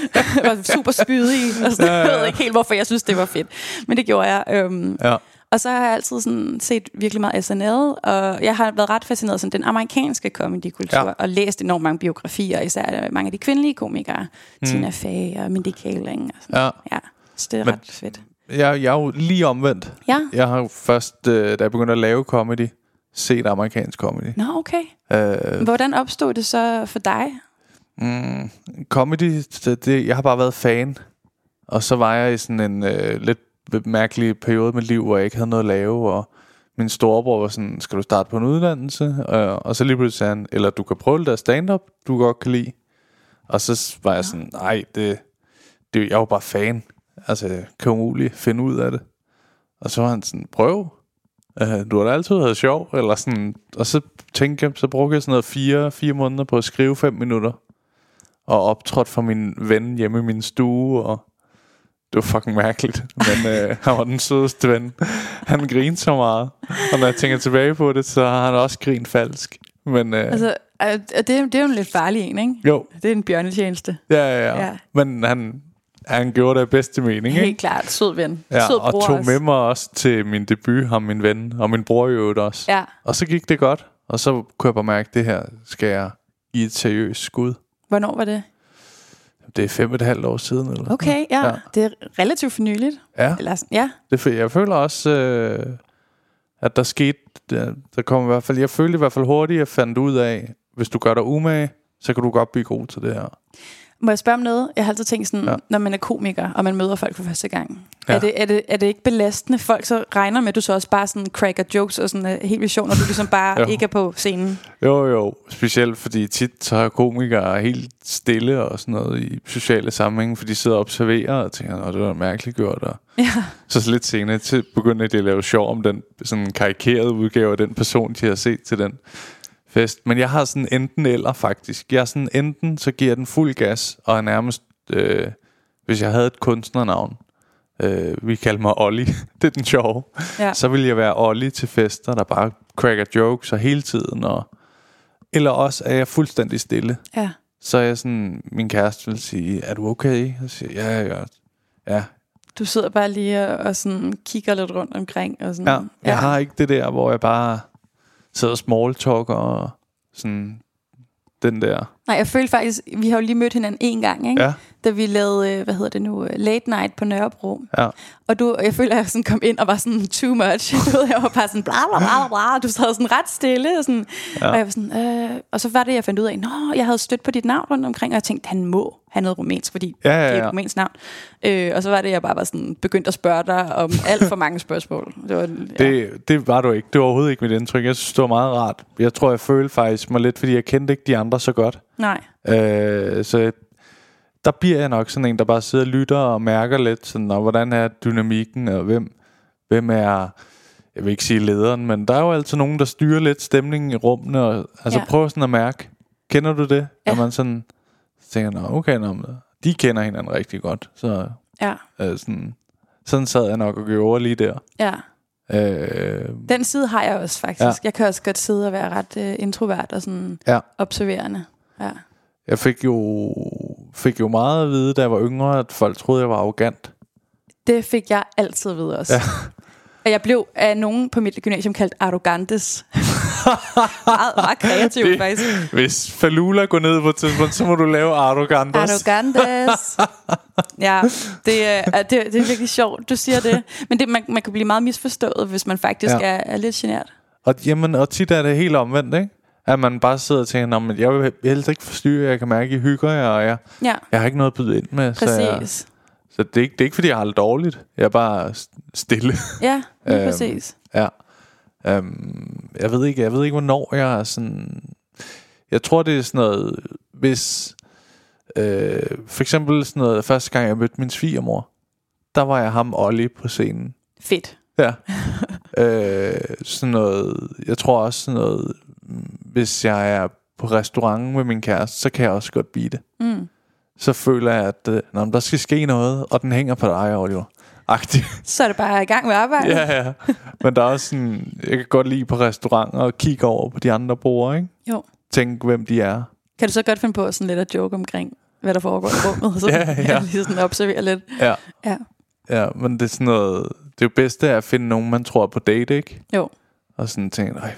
var super spydige. Og sådan, Ja, ja, Jeg ved ikke helt, hvorfor jeg synes, det var fedt. Men det gjorde jeg. Øhm, Ja. og så har jeg altid sådan set virkelig meget SNL, og jeg har været ret fascineret af sådan den amerikanske comedykultur, Ja. ja. og læst enormt mange biografier, især mange af de kvindelige komikere, mm. Tina Fey og Mindy Kaling. Og sådan. Ja. ja. Så det er Men- ret fedt. Jeg, jeg er jo lige omvendt. Ja. Jeg har jo først, øh, da jeg begyndte at lave comedy, set amerikansk comedy. Nå, okay. Øh, Hvordan opstod det så for dig? Mm, comedy, det, det, jeg har bare været fan. Og så var jeg i sådan en øh, lidt mærkelig periode i mit liv, hvor jeg ikke havde noget at lave, og min storebror var sådan, skal du starte på en uddannelse? Og, og så lige pludselig sagde han, eller du kan prøve det der stand-up, du godt kan lide. Og så var jeg sådan, nej, det, det, jeg var bare fan. Altså, jeg kan umuligt finde ud af det. Og så var han sådan, prøv. Uh, du har da altid været sjov. Eller sådan. Og så tænkte jeg, så brugte jeg sådan noget fire, fire måneder på at skrive fem minutter. Og optrådte for min ven hjemme i min stue. Og det var fucking mærkeligt. Men uh, han var den sødeste ven. Han grinede så meget. Og når jeg tænker tilbage på det, så har han også grint falsk. Men uh, Altså, øh, det, det er jo en lidt farlig en, ikke? jo, Det er en bjørnetjeneste. ja, ja, ja. Ja. Men han, han gjorde det af bedste mening, ikke? Helt klart. Sød ven. Ja, Sød og bror tog også. med mig også til min debut, ham min ven, og min bror i øvrigt også. Ja. Og så gik det godt, og så kunne jeg bare mærke, at det her skal jeg i et seriøst skud. Hvornår var det? Det er fem og et halvt år siden. Eller Okay, ja. Ja. Det er relativt for nyligt. Ja, Eller, ja. det, jeg føler også, øh, at der skete, der, der kom i hvert fald, jeg følte i hvert fald hurtigt, at jeg fandt ud af, hvis du gør dig umage, så kan du godt blive god til det her. Må jeg spørge om noget? Jeg har altid tænkt sådan, Ja. når man er komiker, og man møder folk for første gang. Ja. Er, det, er, det, er det ikke belastende? Folk så regner med, at du så også bare sådan cracker jokes og sådan uh, helt vildt sjov, når du ligesom bare Jo. ikke er på scenen. Jo, jo. Specielt fordi tit så er komikere helt stille og sådan noget i sociale sammenhænge, for de sidder og observerer og tænker, at det var mærkeligt gjort. Og Ja. så lidt senere til begynder de at lave sjov om den sådan karikerede udgave af den person, de har set til den fest. Men jeg har sådan enten eller faktisk. Jeg er sådan enten, så giver jeg den fuld gas, og er nærmest, øh, hvis jeg havde et kunstnernavn, øh, vi kalder mig Olli, det er den sjove, Ja. så vil jeg være Olli til fester, der bare cracker jokes og hele tiden, og eller også er jeg fuldstændig stille. ja. Så er jeg sådan, min kæreste vil sige, er du okay? Jeg siger, ja, ja, ja, Du sidder bare lige og, og sådan kigger lidt rundt omkring. Og sådan, Ja, jeg har ikke det der, hvor jeg bare sidder og smalltalker og sådan den der. Nej, jeg følte faktisk, vi har jo lige mødt hinanden en gang, ikke? Ja, da vi lavede, øh, hvad hedder det nu, øh, Late Night på Nørrebro. ja. Og du, jeg føler, at jeg sådan kom ind og var sådan too much. Du ved, jeg var bare sådan bla bla bla bla. Du sad sådan ret stille. Og, sådan, ja. og jeg var sådan, øh, og så var det, jeg fandt ud af, nå, jeg havde stødt på dit navn rundt omkring, og jeg tænkte, han må have noget rumænsk, fordi Ja, ja, det er ja. et rumænsk navn. Øh, og så var det, jeg bare var sådan, begyndt at spørge dig om alt for mange spørgsmål. Det var, ja. Det, det var du ikke. Det var overhovedet ikke mit indtryk. Jeg synes, det var meget rart. Jeg tror, jeg følte faktisk mig lidt, fordi jeg kendte ikke de andre så godt. Nej, Øh, så der bliver jeg nok sådan en, der bare sidder og lytter og mærker lidt, sådan, og hvordan er dynamikken, og hvem, hvem er, jeg vil ikke sige lederen, men der er jo altid nogen, der styrer lidt stemningen i rummene, og altså Ja. prøv sådan at mærke, kender du det? Ja. Når man sådan så tænker, Nå, okay, nå, de kender hinanden rigtig godt, så ja, øh, sådan, sådan sad jeg nok og gjorde lige der. ja. Øh, Den side har jeg også faktisk. Ja. Jeg kan også godt sidde og være ret øh, introvert og sådan ja. observerende. Ja. Jeg fik jo, fik jo meget at vide, da jeg var yngre, at folk troede, jeg var arrogant. Det fik jeg altid at vide også. Ja. Og jeg blev af nogen på mit gymnasium kaldt arrogantes. meget, meget kreativt Det- faktisk. Hvis Falula går ned på et tidspunkt, så må du lave arrogantes. Arrogantes. Ja, det er, det, det er virkelig sjovt, du siger det. Men det, man, man kan blive meget misforstået, hvis man faktisk Ja. er, er lidt genert. Og, jamen, og tit er det helt omvendt, ikke? At man bare sidder og tænker, "Nå, men jeg vil helst ikke forstyrre, jeg kan mærke, at I hygger jer, og jeg, Ja, jeg har ikke noget at byde ind med. Så, jeg, præcis. så det, er ikke, det er ikke, fordi jeg har det dårligt. Jeg er bare stille. Ja, lige Øhm, præcis. ja. Um, jeg ved ikke, jeg ved ikke, hvornår jeg er sådan... Jeg tror, det er sådan noget, hvis... Øh, for eksempel sådan noget, første gang jeg mødte min svigermor, der var jeg ham Olli på scenen. Fedt. Ja. øh, sådan noget, jeg tror også sådan noget, hvis jeg er på restaurant med min kæreste, så kan jeg også godt blive det. Mm. Så føler jeg, at øh, der skal ske noget, og den hænger på dig, Oliver. Agtig. Så er det bare i gang med arbejde. ja, ja. Men der er også sådan, jeg kan godt lide på restauranter og kigge over på de andre borde, ikke? Jo. Tænk, hvem de er. Kan du så godt finde på sådan lidt at joke omkring, hvad der foregår i rummet? Så Ja, ja. lige sådan observere lidt. Ja. Ja. Ja, men det er sådan noget, det er jo bedste er at finde nogen, man tror på date, ikke? Jo. Og sådan tænke, nej,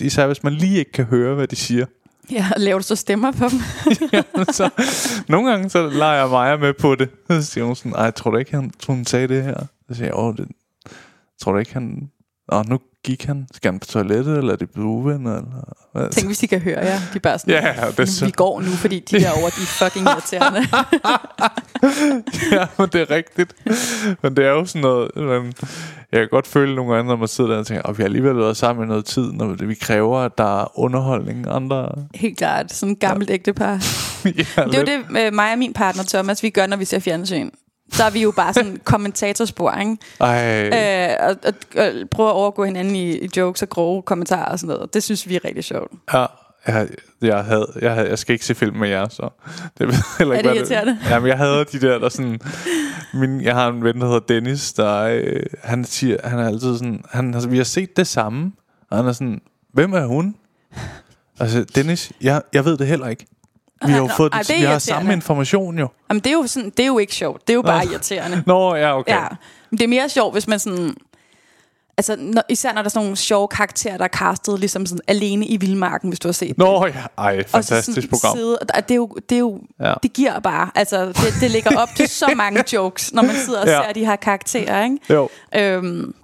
især hvis man lige ikke kan høre, hvad de siger. Ja, og laver du så stemmer på dem? ja, så, nogle gange så leger jeg Maja med på det. Så siger hun sådan, ej, tror du ikke, han, tror, hun sagde det her? Så siger jeg, åh, det, tror du ikke, han... Nå, nu gik han? Skal han på toilettet, eller er det blevet uvenner? Eller hvad? Tænk, hvis de kan høre jer. De bare sådan, Ja, det er så- vi går nu, fordi de derovre, de er fucking irriterende. ja, men det er rigtigt. Men det er jo sådan noget... Man, jeg kan godt føle nogle gange, når man sidder der og tænker, at vi har alligevel været sammen i noget tid, når vi kræver, at der er underholdning. Andre... Helt klart. Sådan et gammelt ægtepar. ja, Det er jo det, øh, mig og min partner Thomas, vi gør, når vi ser fjernsyn. Så er vi jo bare sådan kommentatorspor, ikke? Ej, Øh, og, og, og prøve at overgå hinanden i, i jokes og grove kommentarer og sådan noget. Det synes vi er rigtig sjovt. ja, jeg, jeg, havde, jeg, havde, jeg skal ikke se film med jer, så... Det ved heller Er det irriterende? Ja, men jeg havde de der, der sådan... Min, jeg har en ven, der hedder Dennis, der øh, han siger, han er altid sådan... Han, altså, vi har set det samme, og han er sådan... Hvem er hun? Altså, Dennis, jeg, jeg ved det heller ikke. Vi har jo Nå, fået det, det vi har samme information jo. Jamen, det er jo, sådan, det er jo ikke sjovt. Det er jo bare irriterende. Nå, ja, okay. Ja. Men det er mere sjovt, hvis man sådan... Altså, når, især når der er sådan nogle sjove karakterer, der er castet ligesom sådan alene i Vildmarken, hvis du har set det. Nå, ja. Ej, Og så fantastisk sådan program. Sidde, og det er jo, det er jo Ja. det giver bare, altså det, det ligger op til så mange jokes, når man sidder og ja. ser de her karakterer, ikke? Jo. Øhm,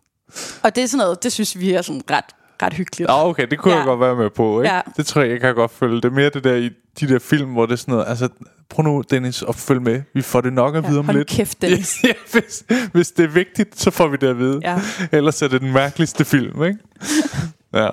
og det er sådan noget, det synes vi er sådan ret, ret hyggeligt. Ja, okay, det kunne ja. Ja. jeg godt være med på, ikke? Ja. Det tror jeg, jeg kan godt følge. Det er mere det der i de der film, hvor det er sådan noget, altså, prøv nu, Dennis, at følge med. Vi får det nok at vide om hold lidt. kæft, Dennis. ja, hvis, hvis det er vigtigt, så får vi det at vide. Ja. Ellers er det den mærkeligste film, ikke? ja.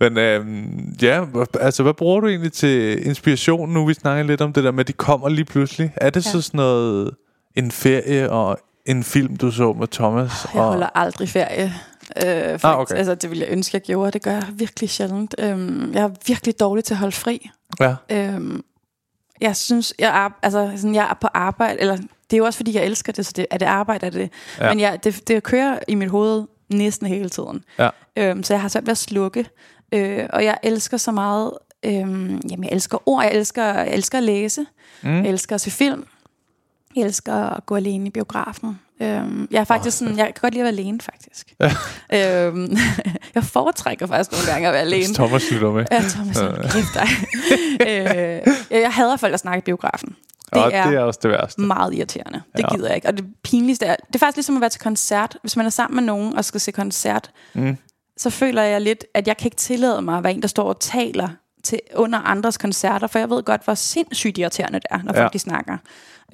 Men øhm, ja, altså hvad bruger du egentlig til inspiration nu? Vi snakker lidt om det der med, at de kommer lige pludselig. Er det ja. Ja. så sådan noget, en ferie og en film, du så med Thomas? Jeg og, holder aldrig ferie. Øh, faktisk. Ah, okay. Altså, det ville jeg ønske, jeg gjorde. Det gør jeg virkelig sjældent. Øhm, jeg er virkelig dårlig til at holde fri. Ja, Øhm, jeg synes, jeg er, altså, sådan, jeg er på arbejde, eller det er jo også, fordi jeg elsker det, så det, er det arbejde, er det. Ja. Men jeg, det, det kører i mit hoved næsten hele tiden. ja. Øhm, så jeg har svært ved at slukke. Øh, og jeg elsker så meget, øhm, jamen jeg elsker ord, jeg elsker, jeg elsker at læse, mm. jeg elsker at se film, jeg elsker at gå alene i biografen. Øhm, jeg er faktisk sådan, jeg kan godt lide at være alene, faktisk. øhm, jeg foretrækker faktisk nogle gange at være alene. Thomas lytter med. Ja, Thomas, hold kæft dig. øh, jeg hader folk, der snakker i biografen. Det, og er det er også det værste. meget irriterende. Det Ja. gider jeg ikke. Og det pinligste er, det er faktisk ligesom at være til koncert. Hvis man er sammen med nogen og skal se koncert, mm. så føler jeg lidt, at jeg kan ikke tillade mig at være en, der står og taler til under andres koncerter, for jeg ved godt, hvor sindssygt irriterende det er, når Ja. folk de snakker.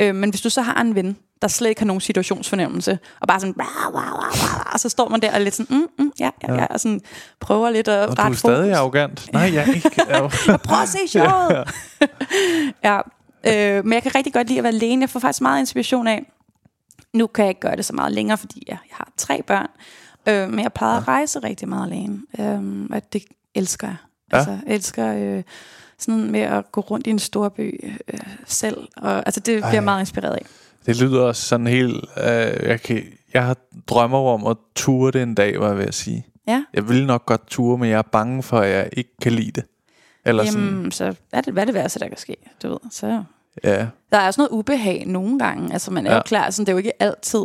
Øh, men hvis du så har en ven, der slet ikke har nogen situationsfornemmelse, og bare sådan, "Wah, wah, wah, wah," og så står man der og lidt sådan, mm, mm, ja, ja, ja, og sådan prøver lidt at Og du er rette stadig fokus. arrogant. Nej, jeg er ikke. Jeg prøver at se showet. ja. Øh, men jeg kan rigtig godt lide at være alene. Jeg får faktisk meget inspiration af. Nu kan jeg ikke gøre det så meget længere, fordi jeg, jeg har tre børn. Øh, men jeg plejede at rejse rigtig meget alene. Øh, og det elsker jeg. Ja. Altså, jeg elsker øh, sådan med at gå rundt i en stor by øh, selv. Og, altså, det bliver jeg meget inspireret af. Det lyder også sådan helt... Øh, jeg, kan, jeg har drømmer om at ture det en dag, var jeg ved at sige. Ja. Jeg vil nok godt ture, men jeg er bange for, at jeg ikke kan lide det. Eller sådan, Jamen, så hvad er det, hvad er det værste, der kan ske? Du ved, så ja. Der er også noget ubehag nogle gange. Altså, man er. Ja. jo klar, sådan, det er jo ikke altid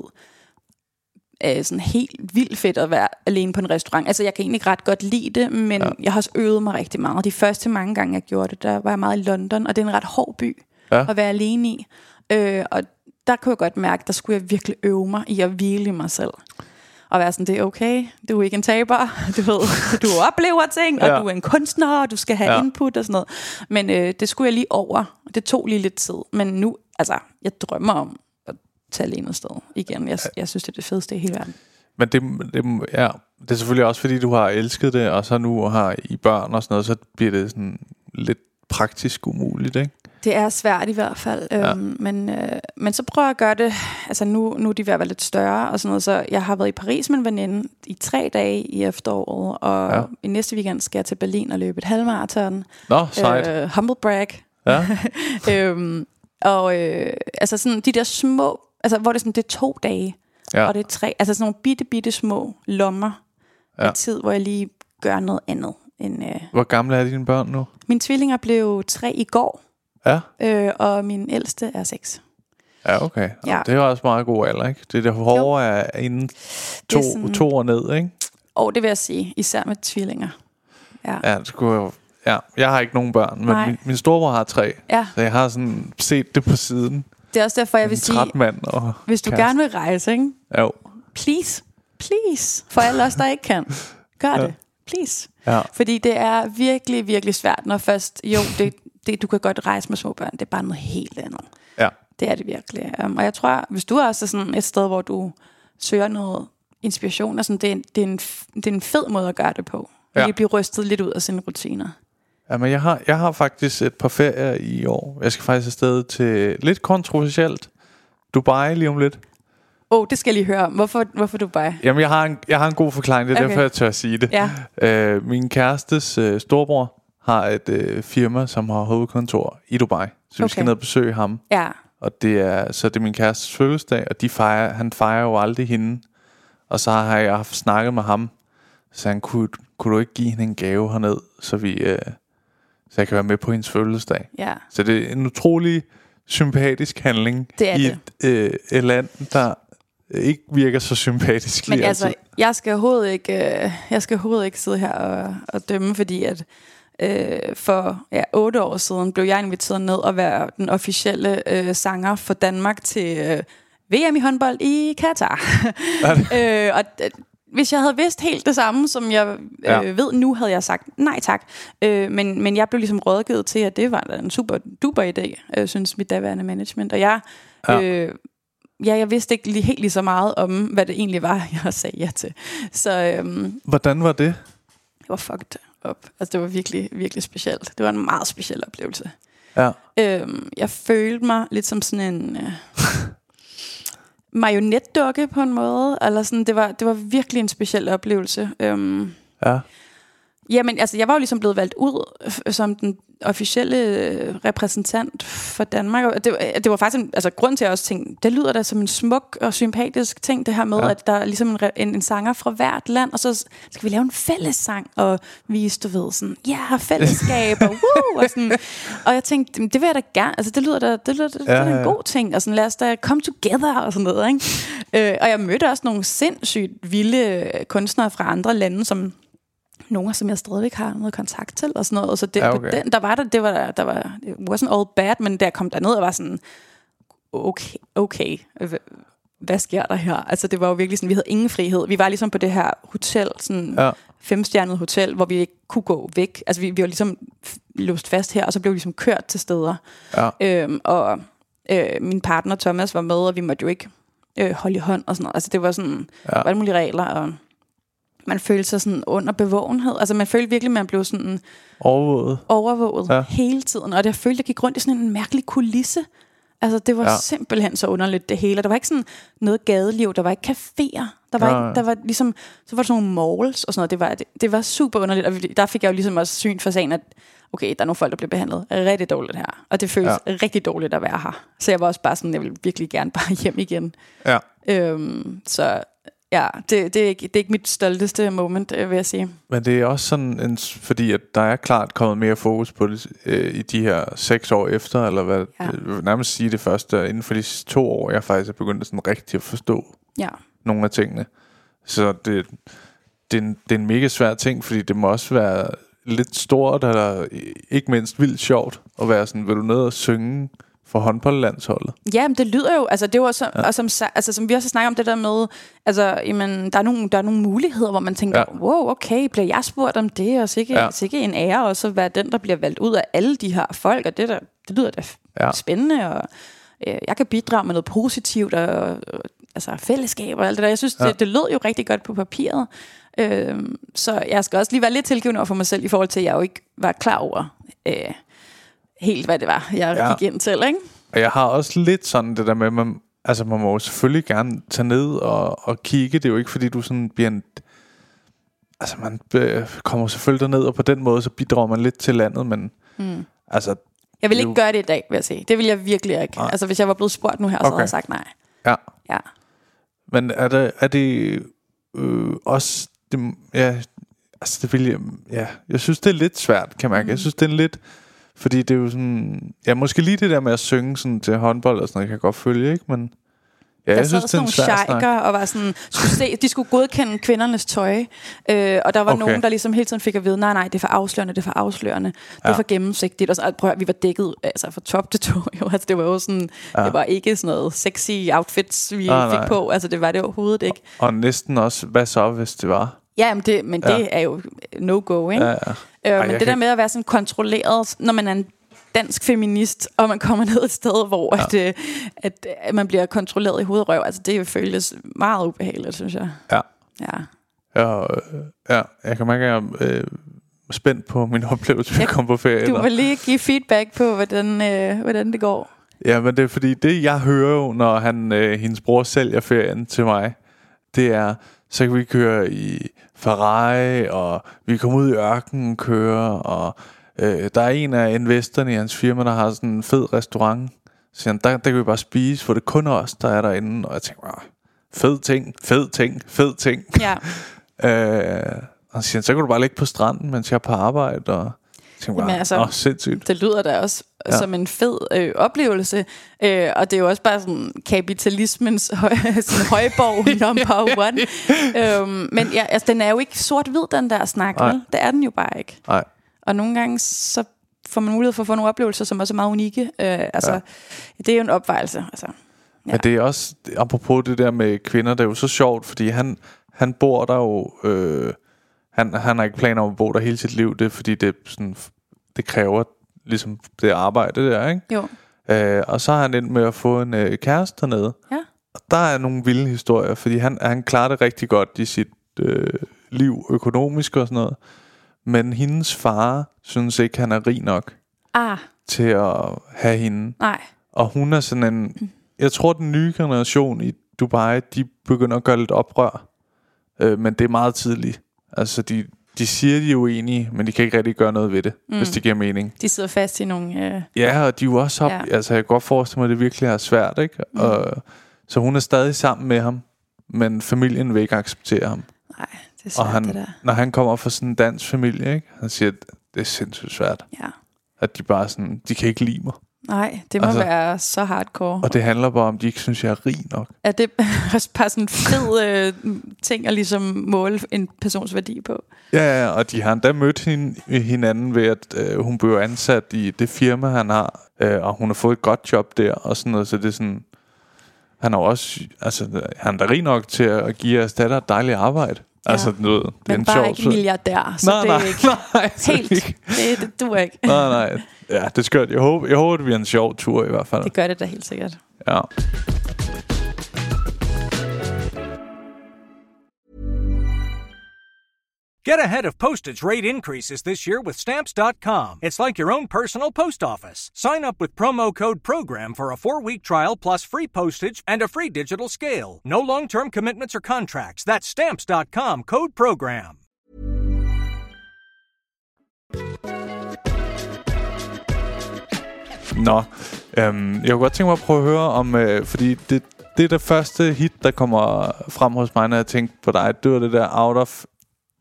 øh, sådan helt vildt fedt at være alene på en restaurant. Altså, jeg kan egentlig ret godt lide det, men ja. jeg har også øvet mig rigtig meget. De første mange gange, jeg gjorde det, der var jeg meget i London, og det er en ret hård by Ja. at være alene i. Øh, og der kunne jeg godt mærke, der skulle jeg virkelig øve mig i at hvile i mig selv. Og være sådan, det er okay, du er ikke en taber, du ved, du oplever ting, og Ja. du er en kunstner, og du skal have Ja. input og sådan noget. Men øh, det skulle jeg lige over, det tog lige lidt tid. Men nu, altså, jeg drømmer om tage alene afsted igen. Jeg, jeg synes, det er det fedeste i hele verden. Men det, det, ja, det er selvfølgelig også, fordi du har elsket det, og så nu har I børn og sådan noget, så bliver det sådan lidt praktisk umuligt, ikke? Det er svært i hvert fald, Ja. øhm, men, øh, men så prøver jeg at gøre det, altså nu, nu er de ved at være lidt større og sådan noget, så jeg har været i Paris med en veninde i tre dage i efteråret, og Ja. ja. i næste weekend skal jeg til Berlin og løbe et halvmarathon. Nå, sejt. Øh, humble brag. Ja. øhm, og øh, altså sådan de der små, altså hvor det er sådan, det er to dage, Ja. og det er tre, altså sådan nogle bitte, bitte små lommer Ja. af tid, hvor jeg lige gør noget andet. End, øh. Hvor gamle er dine børn nu? Mine tvillinger blev tre i går, Ja. øh, og min ældste er seks. Ja, okay. Ja. Det er også meget god alder, ikke? Det er det hårde er inden to, er sådan- to år ned, ikke? Og det vil jeg sige, især med tvillinger. Ja. Ja, det skulle jo... Ja, jeg har ikke nogen børn, men Nej. min, min storebror har tre. ja, Så jeg har sådan set det på siden. Det er også derfor, jeg vil sige, og hvis du kæreste. gerne vil rejse, ikke? Jo. please, please, for alle os, der ikke kan, Gør Ja. det. Please. Ja. Fordi det er virkelig, virkelig svært, når først... Jo, det, det, du kan godt rejse med små børn. Det er bare noget helt andet. Ja. Det er det virkelig. Um, og jeg tror, hvis du også er sådan et sted, hvor du søger noget inspiration, og sådan, det, er, en- det, er en, det er en fed måde at gøre det på. Ja. Lige blive rystet lidt ud af sine rutiner. Jamen, jeg har, jeg har faktisk et par ferier i år. Jeg skal faktisk afsted til lidt kontroversielt. Dubai lige om lidt. Åh, oh, det skal jeg lige høre om. Hvorfor, hvorfor Dubai? Jamen, jeg har en, jeg har en god forklaring. Det er okay. Derfor, jeg tør at sige det. Ja. Øh, min kærestes øh, storbror har et øh, firma, som har hovedkontor i Dubai. Så vi Okay. skal ned og besøge ham. Ja. Og det er, så det er min kærestes fødselsdag, og de fejrer, han fejrer jo aldrig hende. Og så har jeg haft snakket med ham, så han kunne, kunne du ikke give hende en gave herned, så vi, øh, så jeg kan være med på hendes fødselsdag. Ja. Så det er en utrolig sympatisk handling Det er i det. et, øh, et land, der ikke virker så sympatisk Men altså, altid. jeg skal overhovedet ikke, øh, jeg skal overhovedet ikke sidde her og, og dømme, fordi at øh, for ja, otte år siden blev jeg inviteret ned og være den officielle øh, sanger for Danmark til øh, VM i håndbold i Katar. øh, og øh, hvis jeg havde vidst helt det samme, som jeg øh, Ja. ved nu, havde jeg sagt nej tak. Øh, men, men jeg blev ligesom rådgivet til, at det var en super duper idé, øh, synes mit daværende management. Og jeg, Ja. øh, ja, jeg vidste ikke lige, helt lige så meget om, hvad det egentlig var, jeg sagde ja til. Så øhm, Hvordan var det? det var fucked up. Altså, det var virkelig, virkelig specielt. Det var en meget speciel oplevelse. Ja. Øhm, jeg følte mig lidt som sådan en øh, marionetdukke på en måde. Eller sådan, det, var, det var virkelig en speciel oplevelse. Øhm, Ja. Jamen, altså, jeg var jo ligesom blevet valgt ud som den officielle øh, repræsentant for Danmark. Og det, det var faktisk en, altså, grund til, at jeg også tænkte, det lyder da som en smuk og sympatisk ting, det her med, Ja. at der er ligesom en, en, en sanger fra hvert land, og så skal vi lave en fællessang og vise, du ved, sådan, ja, fællesskab, og, woo, og, sådan. og jeg tænkte, "Jamen, det vil jeg da gerne, altså det lyder da, det lyder, det, er ja. en god ting, og sådan, lad os da come together, og sådan noget, ikke? øh, og jeg mødte også nogle sindssygt vilde øh, kunstnere fra andre lande, som nogle, som jeg stadigvæk har noget kontakt til og sådan noget. Så det, Ja, okay. den, der var der, det var, der var, it wasn't all bad, men jeg kom derned, og var sådan, okay, okay, hva- hvad sker der her? Altså det var jo virkelig sådan, vi havde ingen frihed. Vi var ligesom på det her hotel, sådan Ja. femstjernet hotel, hvor vi ikke kunne gå væk. Altså vi, vi var ligesom låst fast her, og så blev vi ligesom kørt til steder. Ja. Øhm, og øh, min partner Thomas var med, og vi måtte jo ikke øh, holde i hånd og sådan noget. Altså det var sådan, ja. alle mulige regler, og man følte sig sådan under bevågenhed. Altså man følte virkelig, at man blev sådan Overvåget. overvåget Ja. ja. hele tiden. Og jeg følte, at jeg gik rundt i sådan en mærkelig kulisse. Altså det var Ja. ja. simpelthen så underligt det hele. Og Der var ikke sådan noget gadeliv, der var ikke caféer. Der var, Nej. ikke, der var ligesom, så var der sådan nogle malls og sådan noget. Det var, det, det var super underligt. Og der fik jeg jo ligesom også syn for sagen, at okay, der er nogle folk, der bliver behandlet rigtig dårligt her. Og det føles Ja. ja. rigtig dårligt at være her. Så jeg var også bare sådan, jeg ville virkelig gerne bare hjem igen. Ja. Øhm, så ja, det, det, er ikke, det er ikke mit stolteste moment, øh, vil jeg sige. Men det er også sådan, en, fordi at der er klart kommet mere fokus på det øh, i de her seks år efter, eller hvad, ja. Jeg vil nærmest sige det første, inden for de to år, jeg faktisk er begyndt at sådan rigtig at forstå Ja. nogle af tingene. Så det, det, er en, det er en mega svær ting, fordi det må også være lidt stort, eller ikke mindst vildt sjovt, at være sådan, vil du ned og synge for håndboldlandsholdet? Ja, men det lyder jo, altså det var så, ja. og som, altså, som vi også har snakket om det der med, altså, jamen, der er nogle, der er nogle muligheder, hvor man tænker, Ja. wow, okay, bliver jeg spurgt om det, og sikke, Ja. sikke en ære, og så være den, der bliver valgt ud af alle de her folk, og det, der, det lyder da Ja. spændende, og øh, jeg kan bidrage med noget positivt, og, og altså fællesskab og alt det der. Jeg synes, ja. det, det lød jo rigtig godt på papiret, øh, så jeg skal også lige være lidt tilgivende over for mig selv, i forhold til, at jeg jo ikke var klar over øh, helt, hvad det var, jeg Ja. gik ind til, ikke? Og jeg har også lidt sådan det der med, man, altså man må jo selvfølgelig gerne tage ned og, og kigge. Det er jo ikke, fordi du sådan bliver en... Altså man øh, kommer selvfølgelig derned, og på den måde, så bidrager man lidt til landet, men mm. altså, Jeg vil ikke jo- gøre det i dag, vil jeg sige. Det vil jeg virkelig ikke. Nej. Altså, hvis jeg var blevet spurgt nu her, så Okay. havde jeg sagt nej. ja. Ja. Men er det, er det øh, også... Det, ja, altså det vil jeg... Ja, jeg synes, det er lidt svært, kan man mærke. Jeg synes, det er lidt... Fordi det er jo sådan... Ja, måske lige det der med at synge sådan til håndbold og sådan noget, kan jeg godt følge, ikke? Men ja, Der jeg synes, det sådan er en nogle sheiker og var sådan, skulle se, de skulle godkende kvindernes tøj. Øh, og der var Okay. nogen, der ligesom hele tiden fik at vide, nej, nej, det er for afslørende, det er for afslørende. Det er Ja. for gennemsigtigt. Og så, prøv at, vi var dækket altså, fra top til to. Jo. Altså, det var jo sådan, Ja. ja. det var ikke sådan noget sexy outfits, vi Nej, fik nej. på. Altså, det var det overhovedet ikke. Og næsten også, hvad så, hvis det var? Ja, men det, men det Ja. er jo no-go, ikke? Ja, ja. Øh, Ej, men det der kan- med at være sådan kontrolleret, når man er en dansk feminist, og man kommer ned et sted, hvor ja. at, øh, at, at man bliver kontrolleret i hovedrøv, altså det føles meget ubehageligt, synes jeg. Ja. Ja. Ja, øh, ja, jeg kan mærke, at jeg er øh, spændt på min oplevelse, ved at komme på ferie. Du må lige give feedback på, hvordan, øh, hvordan det går. Ja, men det er fordi, det jeg hører jo, når han, øh, hendes bror sælger ferien til mig, det er, så kan vi køre i Ferrari, og vi kommer ud i ørkenen køre, og øh, der er en af investorerne i hans firma, der har sådan en fed restaurant. Så siger han, der, der kan vi bare spise, for det er kun os, der er derinde. Og jeg tænker, "Ah, fed ting, fed ting, fed ting. Ja. Øh, og så siger han, så kan du bare ligge på stranden, mens jeg er på arbejde. Og tænker bare, altså- altså, sindssygt. Det lyder da også ja. Som en fed øh, oplevelse. Øh, og det er jo også bare sådan kapitalismens høj, sådan højborg number one. øhm, men ja, altså, den er jo ikke sort-hvid, den der snak. Nej. Det er den jo bare ikke. Nej. Og nogle gange så får man mulighed for at få nogle oplevelser, som også er meget unikke. Øh, altså, ja. Det er jo en opvejelse. Altså. Ja. Men det er også, apropos det der med kvinder, det er jo så sjovt, fordi han, han bor der jo, øh, han, han har ikke planer om at bo der hele sit liv, det er fordi, det, er sådan, det kræver ligesom det arbejde der, ikke? Jo. Øh, og så har han endt med at få en øh, kæreste dernede. Ja. Og der er nogle vilde historier, fordi han, han klarer det rigtig godt i sit øh, liv økonomisk og sådan noget. Men hendes far synes ikke, han er rig nok Ah, til at have hende. nej. Og hun er sådan en... Jeg tror, den nye generation i Dubai, de begynder at gøre lidt oprør. Øh, men det er meget tidligt. Altså, de, de siger, de er uenige, men de kan ikke rigtig gøre noget ved det, mm. hvis det giver mening. De sidder fast i nogle... Øh, Ja, og de er jo også op... Ja. Altså, jeg kan godt forestille mig, at det virkelig er svært, ikke? Mm. Og, så hun er stadig sammen med ham, men familien vil ikke acceptere ham. nej, det er Og svært, han, det der. når han kommer fra sådan en dansk familie, ikke? Han siger, at det er sindssygt svært. Ja. At de bare sådan... De kan ikke lide mig. Nej, det må altså, være så hardcore. Og det handler bare om, at de ikke synes, jeg er rig nok. Er det også bare sådan en fed øh, ting at ligesom måle en persons værdi på? Ja, ja, og de har endda mødt hende, hinanden ved, at øh, hun blev ansat i det firma, han har, øh, og hun har fået et godt job der, og sådan noget, så det er sådan... Han er også... Altså, han er da rig nok til at give jeres datter et dejligt arbejde. Altså, du ved, det er Men en bare sjov ikke milliardær, så Nej, det er nej, ikke nej, helt... ikke. Det, det duer ikke. Nej, nej. Ja, det er skørt. Jeg håber, jeg håber, det bliver en sjov tur i hvert fald. Det gør det da helt sikkert. Ja. Get ahead of postage rate increases this year with Stamps.com. It's like your own personal post office. Sign up with promo code PROGRAM for a four week trial plus free postage and a free digital scale. No long term commitments or contracts. That's Stamps.com code PROGRAM. Nå, øhm, jeg kunne godt tænke mig at prøve at høre om, øh, fordi det, det er det første hit, der kommer frem hos mig, når jeg tænker på dig. Det var det der Out of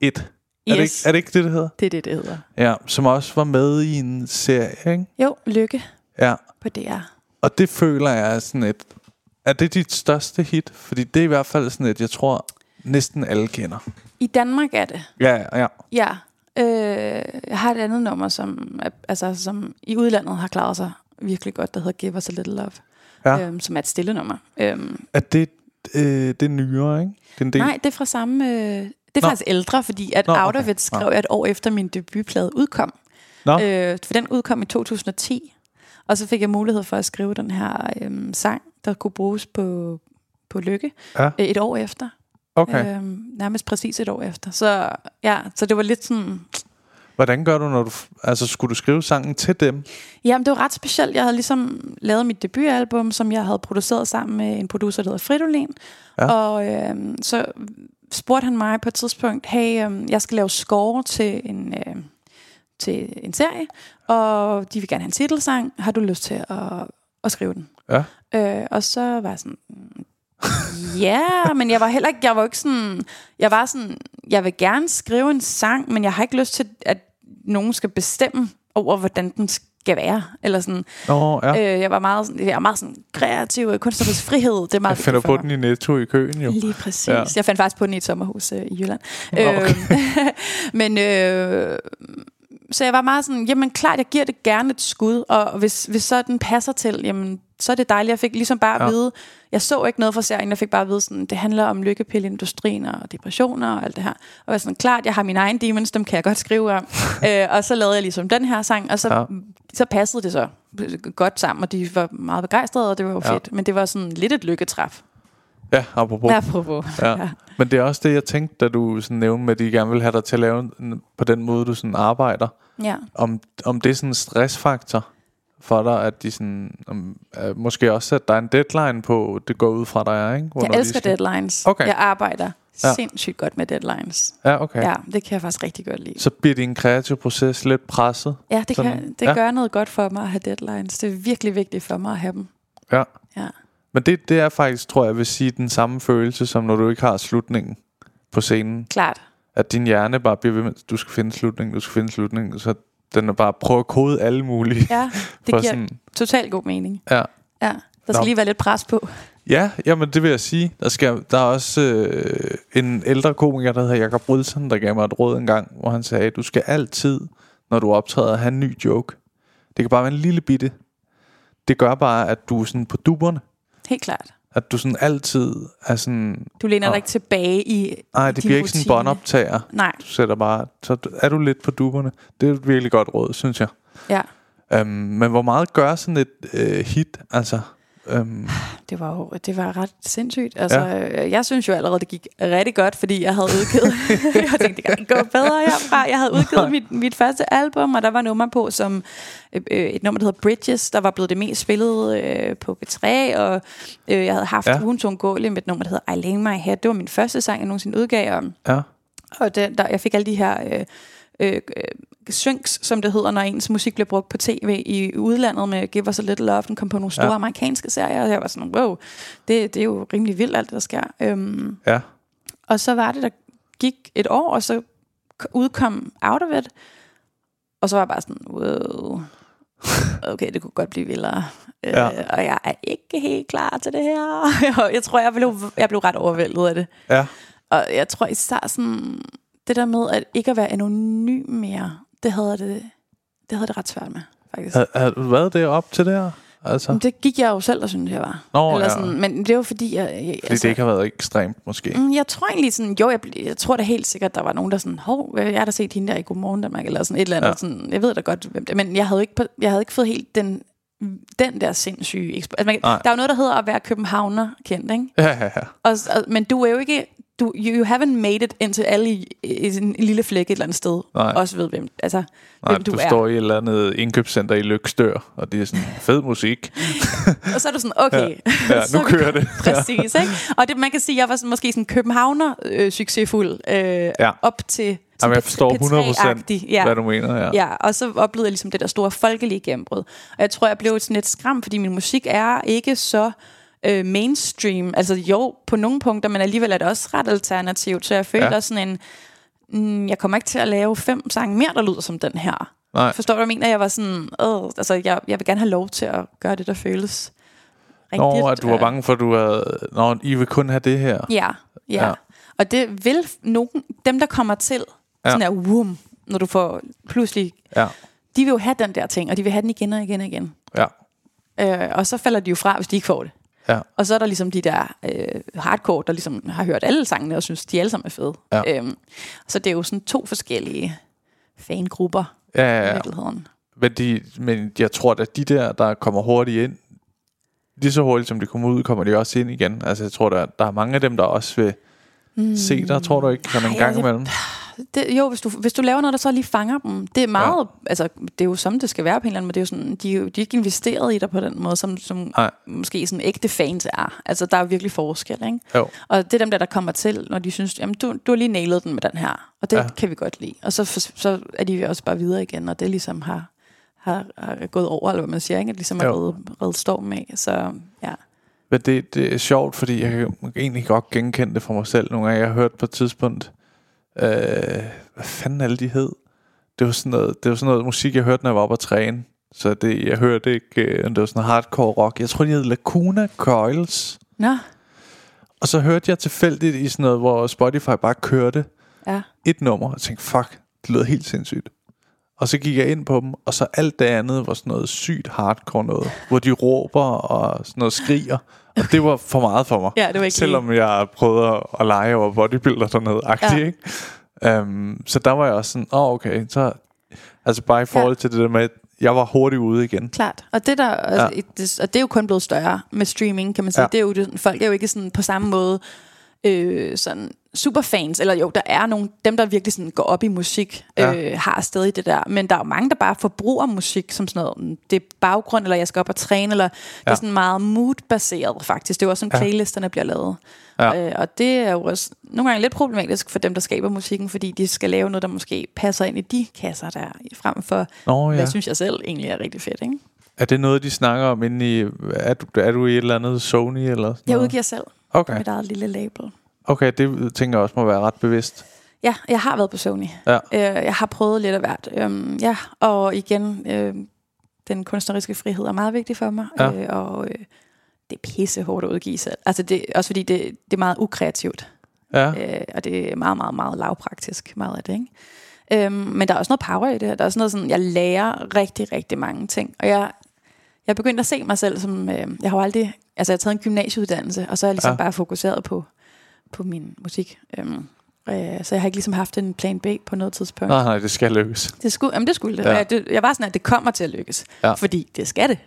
It. Er, det ikke, Yes. er det ikke det, det hedder? Det er det, det hedder. Ja, som også var med i en serie, ikke? Jo, lykke Ja, på DR. og det føler jeg er sådan et... Er det dit største hit? Fordi det er i hvert fald sådan et, jeg tror, næsten alle kender. I Danmark er det. Ja, ja. Ja. Øh, jeg har et andet nummer, som, altså, som i udlandet har klaret sig virkelig godt, der hedder Give Us A Little Love. Ja. Øhm, som er et stille nummer. Øhm, Er det, øh, det er nyere, ikke? Det er en del. nej, det er fra samme... Øh, det er Nå. faktisk ældre, fordi at Nå, Out okay. of It skrev jeg et år efter min debutplade udkom. Nå, Øh, for den udkom i 2010. Og så fik jeg mulighed for at skrive den her øhm, sang, der kunne bruges på, på Lykke Ja. øh, et år efter. okay. Øhm, nærmest præcis et år efter. Så ja, så det var lidt sådan... Hvordan gør du, når du... Altså, skulle du skrive sangen til dem? Jamen, det var ret specielt. Jeg havde ligesom lavet mit debutalbum, som jeg havde produceret sammen med en producer, der hedder Fridolin. Ja. Og øhm, så spurgte han mig på et tidspunkt, hey, øhm, jeg skal lave score til en, øh, til en serie, og de vil gerne have en titelsang. Har du lyst til at, at skrive den? Ja. Øh, og så var jeg sådan, "Mm, ja, men jeg var heller ikke, jeg var ikke sådan, jeg var sådan, jeg vil gerne skrive en sang, men jeg har ikke lyst til, at nogen skal bestemme over, hvordan den være. Eller sådan, Nå, ja. øh, jeg var meget, sådan- jeg er meget sådan kreativ, og kunstnerisk frihed, det er meget Jeg finder på mig. den i Netto i køen, jo. Lige præcis. Ja. Ja. Jeg fandt faktisk på den i et sommerhus øh, i Jylland. okay. Øh, men øh, så jeg var meget sådan, jamen klart, jeg giver det gerne et skud, og hvis, hvis så den passer til, jamen så er det dejligt. Jeg fik ligesom bare Ja. at vide, jeg så ikke noget fra serien, jeg fik bare at vide, sådan, det handler om lykkepilleindustrien og depressioner og alt det her. Og var sådan, klart, jeg har mine egne demons, dem kan jeg godt skrive om. øh, og så lavede jeg ligesom den her sang, og så, Ja. ja. så passede det så godt sammen, og de var meget begejstrede, og det var jo Ja. fedt. Men det var sådan lidt et lykketræf. Ja, apropos. Ja, apropos. Ja. Men det er også det, jeg tænkte, da du sådan nævnte med, at de gerne vil have dig til at lave på den måde, du sådan arbejder. ja. Om, om det er sådan en stressfaktor for dig, at de sådan, om, øh, måske også, at der er en deadline på, det går ud fra dig, ikke? Hvornår Jeg de elsker skal- deadlines. Okay. Jeg arbejder ja. sindssygt godt med deadlines. Ja, okay. Ja, det kan jeg faktisk rigtig godt lide. Så bliver din kreative proces lidt presset. Ja, det, Sådan, kan, det ja. gør noget godt for mig at have deadlines. Det er virkelig vigtigt for mig at have dem. Ja. Ja. Men det, det er faktisk, tror jeg, jeg vil sige, den samme følelse, som når du ikke har slutningen på scenen. Klart. At din hjerne bare bliver ved med, du skal finde slutningen, du skal finde slutningen. Så den er bare prøve at kode alle mulige. Ja, det giver sådan, totalt god mening. ja. Ja, der skal Nå. lige være lidt pres på. Ja, jamen det vil jeg sige. Der, skal, der er også øh, en ældre komiker, der hedder Jakob Brydsen, der gav mig et råd en gang, hvor han sagde, du skal altid, når du optræder, have en ny joke. Det kan bare være en lille bitte. Det gør bare, at du er sådan på duberne. Helt klart. At du sådan altid er sådan... Du læner Nå. dig ikke tilbage i Nej, det bliver ikke sådan en båndoptager. Nej, Du sætter bare... Så er du lidt på duberne. Det er et virkelig godt råd, synes jeg. ja. Um, men hvor meget gør sådan et øh, hit? Altså, um, Det var jo det var ret sindssygt. Altså, ja. Jeg synes jo allerede, det gik rigtig godt, fordi jeg havde udgivet... jeg tænkte, det kan gå bedre herfra. Jeg havde udgivet mit, mit første album, og der var nummer på, som øh, øh, et nummer, der hedder Bridges, der var blevet det mest spillede øh, på B3, og øh, jeg havde haft Ja. ja. ugen med et nummer, der hedder I Lay My Head. Det var min første sang, jeg nogensinde udgav, og ja. Og den, der, jeg fik alle de her øh, øh, øh, syncs, som det hedder, når ens musik bliver brugt på tv i udlandet med Give Us a Little Love. Den kom på nogle store Ja. amerikanske serier, og jeg var sådan, wow, det, det er jo rimelig vildt, alt det, der sker. Øhm, Ja. og så var det, der gik et år, og så udkom Out of It, og så var jeg bare sådan, wow, okay, det kunne godt blive vildere. Ja. Øh, og jeg er ikke helt klar til det her. Jeg tror, jeg blev, jeg blev ret overvældet af det. Ja. Og jeg tror især sådan, det der med at ikke at være anonym mere, det havde det, det, havde det ret svært med, faktisk. Har, har du været der op til det her? Altså, Men det gik jeg jo selv og synes, jeg var. Nå, Eller ja. sådan, men det var fordi, jeg, jeg, fordi det ikke har været ekstremt, måske. Mm, Jeg tror egentlig sådan, jo, jeg, jeg tror da helt sikkert, der var nogen, der sådan, hov, jeg har da set hende der i Godmorgen Danmark, eller sådan et eller andet. Ja. Sådan, jeg ved da godt, hvem det men jeg havde ikke, jeg havde ikke fået helt den, den der sindssyge... Ekspo- altså, man, Nej. der er jo noget, der hedder at være københavner kendt, ikke? Ja, ja, ja. Og, og, men du er jo ikke... Du, you, haven't made it indtil alle i, i en lille flæk et eller andet sted. Nej. Også ved, hvem, altså, Nej, hvem du, du, er. står i et eller andet indkøbscenter i Lykstør, og det er sådan fed musik. Og så er du sådan, okay. Ja, ja, nu er kører det. Præcis, ikke? Og det, man kan sige, jeg var sådan, måske sådan københavner øh, succesfuld øh, ja. op til... Jamen, jeg forstår 100 P3-agtig. Ja. hvad du mener. Ja. Ja, og så oplevede jeg ligesom det der store folkelige gennembrud. Og jeg tror, jeg blev sådan lidt skræmt, fordi min musik er ikke så øh, mainstream. Altså jo, på nogle punkter, men alligevel er det også ret alternativt. Så jeg følte Ja. sådan en... Mm, jeg kommer ikke til at lave fem sange mere, der lyder som den her. Nej. Forstår du, hvad jeg mener? Jeg var sådan... Øh, altså, jeg, jeg vil gerne have lov til at gøre det, der føles rigtigt. Nå, at du var bange for, at du havde... Nå, I vil kun have det her. Ja, ja, Ja. Og det vil nogen, dem der kommer til, Ja. sådan her, wum, når du får pludselig, Ja, de vil jo have den der ting, og de vil have den igen og igen og igen. ja, Øh, og så falder de jo fra, hvis de ikke får det. Ja. Og så er der ligesom de der øh, hardcore, der ligesom har hørt alle sangene og synes, de alle sammen er fede. Ja. Øhm, så det er jo sådan to forskellige fangrupper Ja, ja, ja, i virkeligheden. Men, de, men jeg tror, at de der, der kommer hurtigt ind, lige så hurtigt som de kommer ud, kommer de også ind igen. Altså, jeg tror, der, der er mange af dem, der også vil mm. se dig, tror du ikke? Sådan en gang imellem. Det, jo, hvis du, hvis du laver noget, der så lige fanger dem. Det er meget, ja. altså, det er jo som det skal være på en eller anden måde. Det er jo sådan, de, er de er ikke investeret i dig på den måde, som, som Nej. måske sådan ægte fans er. Altså, der er jo virkelig forskel, ikke? Jo. Og det er dem der, der kommer til, når de synes, jamen, du, du har lige nailet den med den her. Og det Ja. kan vi godt lide. Og så, så er de også bare videre igen, og det ligesom har, har, har gået over, eller hvad man siger, ikke? At ligesom Jo. reddet, reddet storm med. Så ja. Men det, det er sjovt, fordi jeg kan egentlig godt genkende det for mig selv. Nogle gange jeg har hørt på et tidspunkt, øh, hvad fanden alle de hed? Det var, sådan noget, det var sådan noget musik, jeg hørte, når jeg var oppe at træne. Så det, jeg hørte ikke, øh, det var sådan noget hardcore rock. Jeg tror, de hed Lacuna Coils. Nå, Og så hørte jeg tilfældigt i sådan noget, hvor Spotify bare kørte ja. et nummer, og tænkte, fuck, det lyder helt sindssygt. Og så gik jeg ind på dem, og så alt det andet var sådan noget sygt hardcore noget, hvor de råber og sådan noget skriger. Og det var for meget for mig. Ja, det var ikke Selvom jeg prøvede at, lege over bodybuilder dernede, agtigt, Ja. ikke? Um, så der var jeg også sådan, åh oh, okay, så... Altså bare i forhold til det der med, at jeg var hurtigt ude igen. Klart. Og det, der, altså, det, og det er jo kun blevet større med streaming, kan man sige. Ja. Ja. Det er jo, det, folk er jo ikke sådan på samme måde øh, sådan superfans, eller jo, der er nogle, dem der virkelig sådan går op i musik, Ja. øh, har stadig det der, men der er jo mange, der bare forbruger musik som sådan noget, det er baggrund, eller jeg skal op og træne, eller ja. det er sådan meget mood-baseret faktisk, det er jo også sådan, Ja. playlisterne bliver lavet. Ja. Øh, og det er jo også nogle gange lidt problematisk for dem, der skaber musikken, fordi de skal lave noget, der måske passer ind i de kasser der, frem for, Nå ja. hvad synes jeg selv egentlig er rigtig fedt, ikke? Er det noget, de snakker om inde i... Er du, er du i et eller andet Sony eller sådan Jeg noget? udgiver selv Okay. mit eget lille label. Okay, det tænker jeg også må være ret bevidst. Ja, jeg har været på Sony. Ja. Øh, jeg har prøvet lidt af hvert. Øhm, ja, og igen, øh, den kunstneriske frihed er meget vigtig for mig. Ja. Øh, og øh, det er pisse hårdt at udgive selv. Altså det, også fordi det, det er meget ukreativt. Ja, Øh, og det er meget, meget, meget lavpraktisk, meget af det, ikke? Øhm, men der er også noget power i det. Der er også noget sådan, jeg lærer rigtig, rigtig mange ting. Og jeg, jeg er begyndt at se mig selv som, øh, jeg har jo aldrig, altså jeg har taget en gymnasieuddannelse, og så er jeg ligesom ja. bare fokuseret på, på min musik. Øhm, øh, så jeg har ikke ligesom haft en plan B på noget tidspunkt. nej, nej, det skal lykkes. Det skulle, jamen det skulle det. Ja. Det. Jeg var sådan, at det kommer til at lykkes. Ja. Fordi det skal det.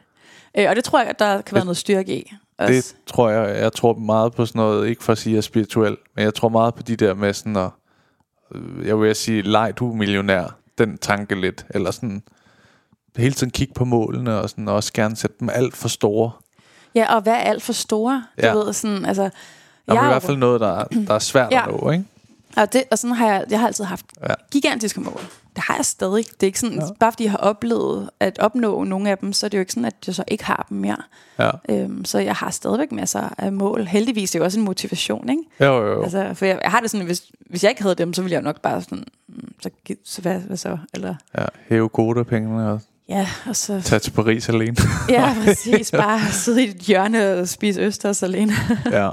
Øh, og det tror jeg, at der kan være noget styrke i. Også. Det tror jeg, jeg tror meget på sådan noget, ikke for at sige, at jeg er spirituel, men jeg tror meget på de der med sådan at, øh, jeg vil sige, leg du er millionær, den tanke lidt, eller sådan, hele tiden kigge på målene, og sådan også gerne sætte dem alt for store. Ja, og være alt for store. Du Ja. ved, sådan, altså... Der er i er hvert fald noget, der, er- der er svært Ja. at nå, ikke? Og, det, og sådan har jeg, jeg har altid haft Ja. gigantiske mål. Det har jeg stadig. Det er ikke sådan, ja. bare fordi jeg har oplevet at opnå nogle af dem, så er det jo ikke sådan, at jeg så ikke har dem mere. Ja. Øhm, så jeg har stadigvæk masser af mål. Heldigvis det er jo også en motivation, ikke? Jo, jo, jo. Altså, for jeg, jeg har det sådan, hvis, hvis jeg ikke havde dem, så ville jeg nok bare sådan, mm, så, så hvad, hvad så? Eller, Ja, hæve kodapengene og ja, og så... tage til Paris alene. Ja, præcis. Bare sidde i et hjørne og spise østers alene. ja.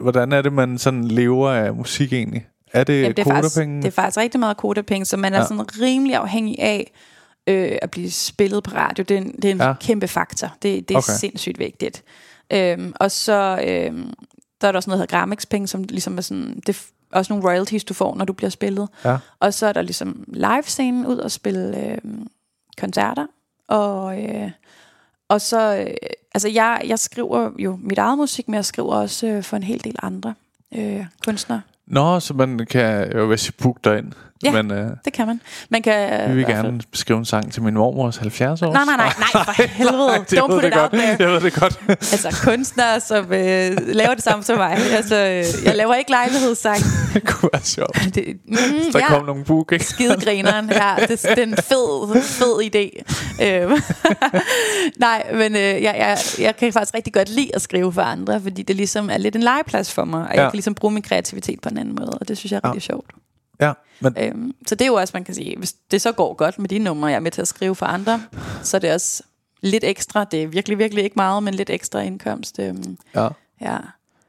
Hvordan er det, man sådan lever af musik egentlig? Er det, Jamen, det, er faktisk, det er faktisk rigtig meget kodapenge, så man er Ja. ja. sådan rimelig afhængig af øh, at blive spillet på radio. Det er en, det er en Ja. kæmpe faktor. Det, det er Okay. sindssygt vigtigt. Øhm, og så øhm, der er der også noget, der hedder Grammix-penge, som ligesom er sådan... Det er også nogle royalties, du får, når du bliver spillet. Ja. Og så er der ligesom live-scenen ud og spille øh, koncerter. Og, øh, og så... Øh, altså, jeg, jeg skriver jo mit eget musik, men jeg skriver også øh, for en hel del andre øh, kunstnere. Nå, så man kan jo hvis book dig ind. Ja. Men øh, Det kan man. Man kan... vi vil i hvert fald- gerne skrive en sang til min mormors 70 år. Nej, nej, nej, nej, for helvede. det Don't put det it godt. out there. Jeg ved det godt. Altså kunstnere, som øh, laver det samme som mig. Altså, øh, jeg laver ikke lejlighedssang. det kunne være sjovt. Det, mm, Der ja, kom nogle bookings. skidegrineren. Ja, det, det er en fed, fed idé. Øhm, nej, men øh, jeg, jeg, jeg kan faktisk rigtig godt lide at skrive for andre, fordi det ligesom er lidt en legeplads for mig, og Ja. jeg kan ligesom bruge min kreativitet på en anden måde, og det synes jeg er rigtig sjovt. Ja, men Øhm, så det er jo også, man kan sige, hvis det så går godt med de numre, jeg er med til at skrive for andre, så er det også lidt ekstra, det er virkelig, virkelig ikke meget, men lidt ekstra indkomst. Øhm, ja. ja.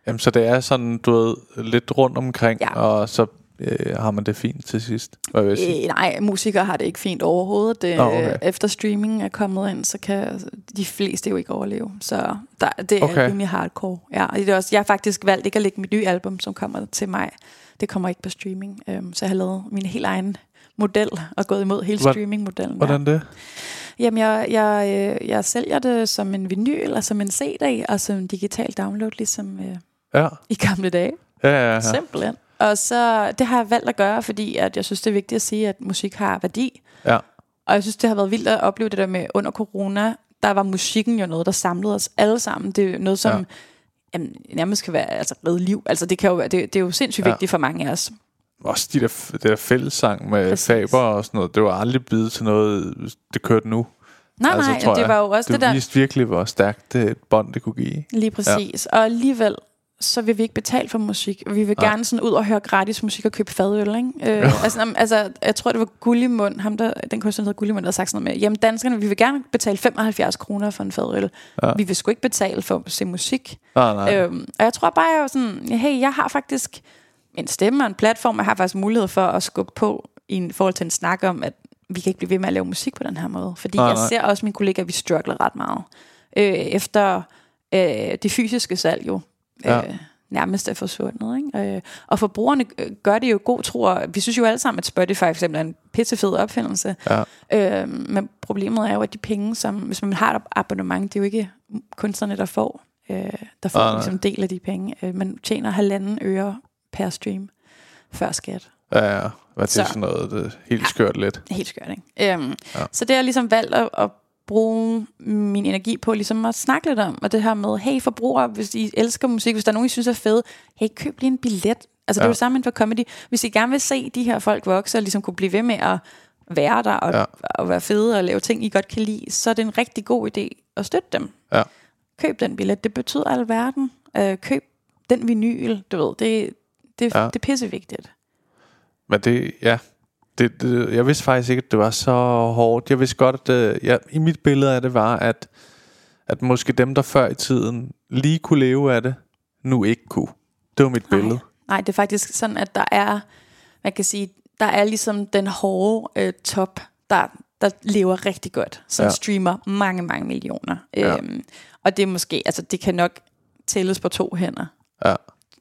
Jamen, så det er sådan, du ved, lidt rundt omkring, Ja. og så øh, har man det fint til sidst. Hvad vil jeg sige? Øh, nej, musikere har det ikke fint overhovedet. Det, Nå, okay. Efter streaming er kommet ind, så kan de fleste jo ikke overleve. Så der, det er Okay. rimelig hardcore. Ja, og det er også, jeg har faktisk valgt ikke at lægge mit nye album, som kommer til mig. Det kommer ikke på streaming. Øhm, så jeg har lavet min helt egen model og gået imod hele streamingmodellen. Hvordan det? Jamen, jeg, jeg, øh, jeg sælger det som en vinyl, og som en CD, og som en digital download, ligesom øh, Ja, i gamle dage. ja, ja. ja. Ja. Simpelthen. Og så, det har jeg valgt at gøre, fordi at jeg synes, det er vigtigt at sige, at musik har værdi. ja. Og jeg synes, det har været vildt at opleve det der med under corona, der var musikken jo noget, der samlede os alle sammen. Det er noget, som Ja. ja. jamen, nærmest kan være altså, redde liv. Altså, det, kan jo være, det, det er jo sindssygt Ja. vigtigt for mange af os. Også de der, det der fællessang med Præcis. Faber og sådan noget, det var aldrig blevet til noget, det kørte nu. Nej, altså, nej, det jeg. var jo også du det der... viste virkelig, hvor stærkt det et bånd, det kunne give. Lige præcis. Ja. Og alligevel, så vil vi ikke betale for musik. Vi vil Nej. gerne sådan ud og høre gratis musik og købe fadøl, ikke? Øh, altså, altså, jeg tror, det var Gullimund, ham der, den kunstner, der hedder Gullimund, der har sagt sådan noget med, jamen danskerne, vi vil gerne betale 75 kroner for en fadøl. Ja. Ja. Vi vil sgu ikke betale for at se musik. Nej, nej. Øhm, og jeg tror bare, jeg sådan, hey, jeg har faktisk en stemme og en platform, jeg har faktisk mulighed for at skubbe på i en- forhold til en snak om, at vi kan ikke blive ved med at lave musik på den her måde. Fordi Nej, nej, jeg nej. ser også mine kollegaer, vi struggler ret meget. Øh, efter øh, det fysiske salg jo øh, Ja. nærmest er forsvundet. Ikke? Øh, og forbrugerne øh, gør det jo god tro. og Vi synes jo alle sammen, at Spotify for eksempel er en pissefed opfindelse. Ja. Øh, men problemet er jo, at de penge, som hvis man har et abonnement, det er jo ikke kunstnerne, der får, øh, der får nej. ligesom en del af de penge. Øh, man tjener halvanden øre per stream før skat. Ja, ja. Hvad det er Så- sådan noget det helt skørt lidt. Helt skørt, ikke? Øhm, ja. Så det har jeg ligesom valgt at, at bruge min energi på ligesom at snakke lidt om, og det her med, hey forbrugere, hvis I elsker musik, hvis der er nogen, I synes er fed, hey, køb lige en billet. Altså det er Ja. jo samme inden for comedy. Hvis I gerne vil se de her folk vokse, og ligesom kunne blive ved med at være der, og, Ja. ja. og være fede, og lave ting, I godt kan lide, så er det en rigtig god idé at støtte dem. Ja. Køb den billet, det betyder alverden. Øh, køb den vinyl, du ved, det, det, Ja. ja. det er pissevigtigt. Men det, ja. Det, det, jeg vidste faktisk ikke, at det var så hårdt. Jeg vidste godt, at øh, ja, i mit billede af det var, at, at måske dem, der før i tiden lige kunne leve af det, nu ikke kunne. Det var mit billede. Nej, nej, det er faktisk sådan, at der er, man kan sige, der er ligesom den hårde øh, top, der, der lever rigtig godt, som Ja. streamer mange, mange millioner. Ja. Øhm, og det er måske, altså det kan nok tælles på to hænder, Ja.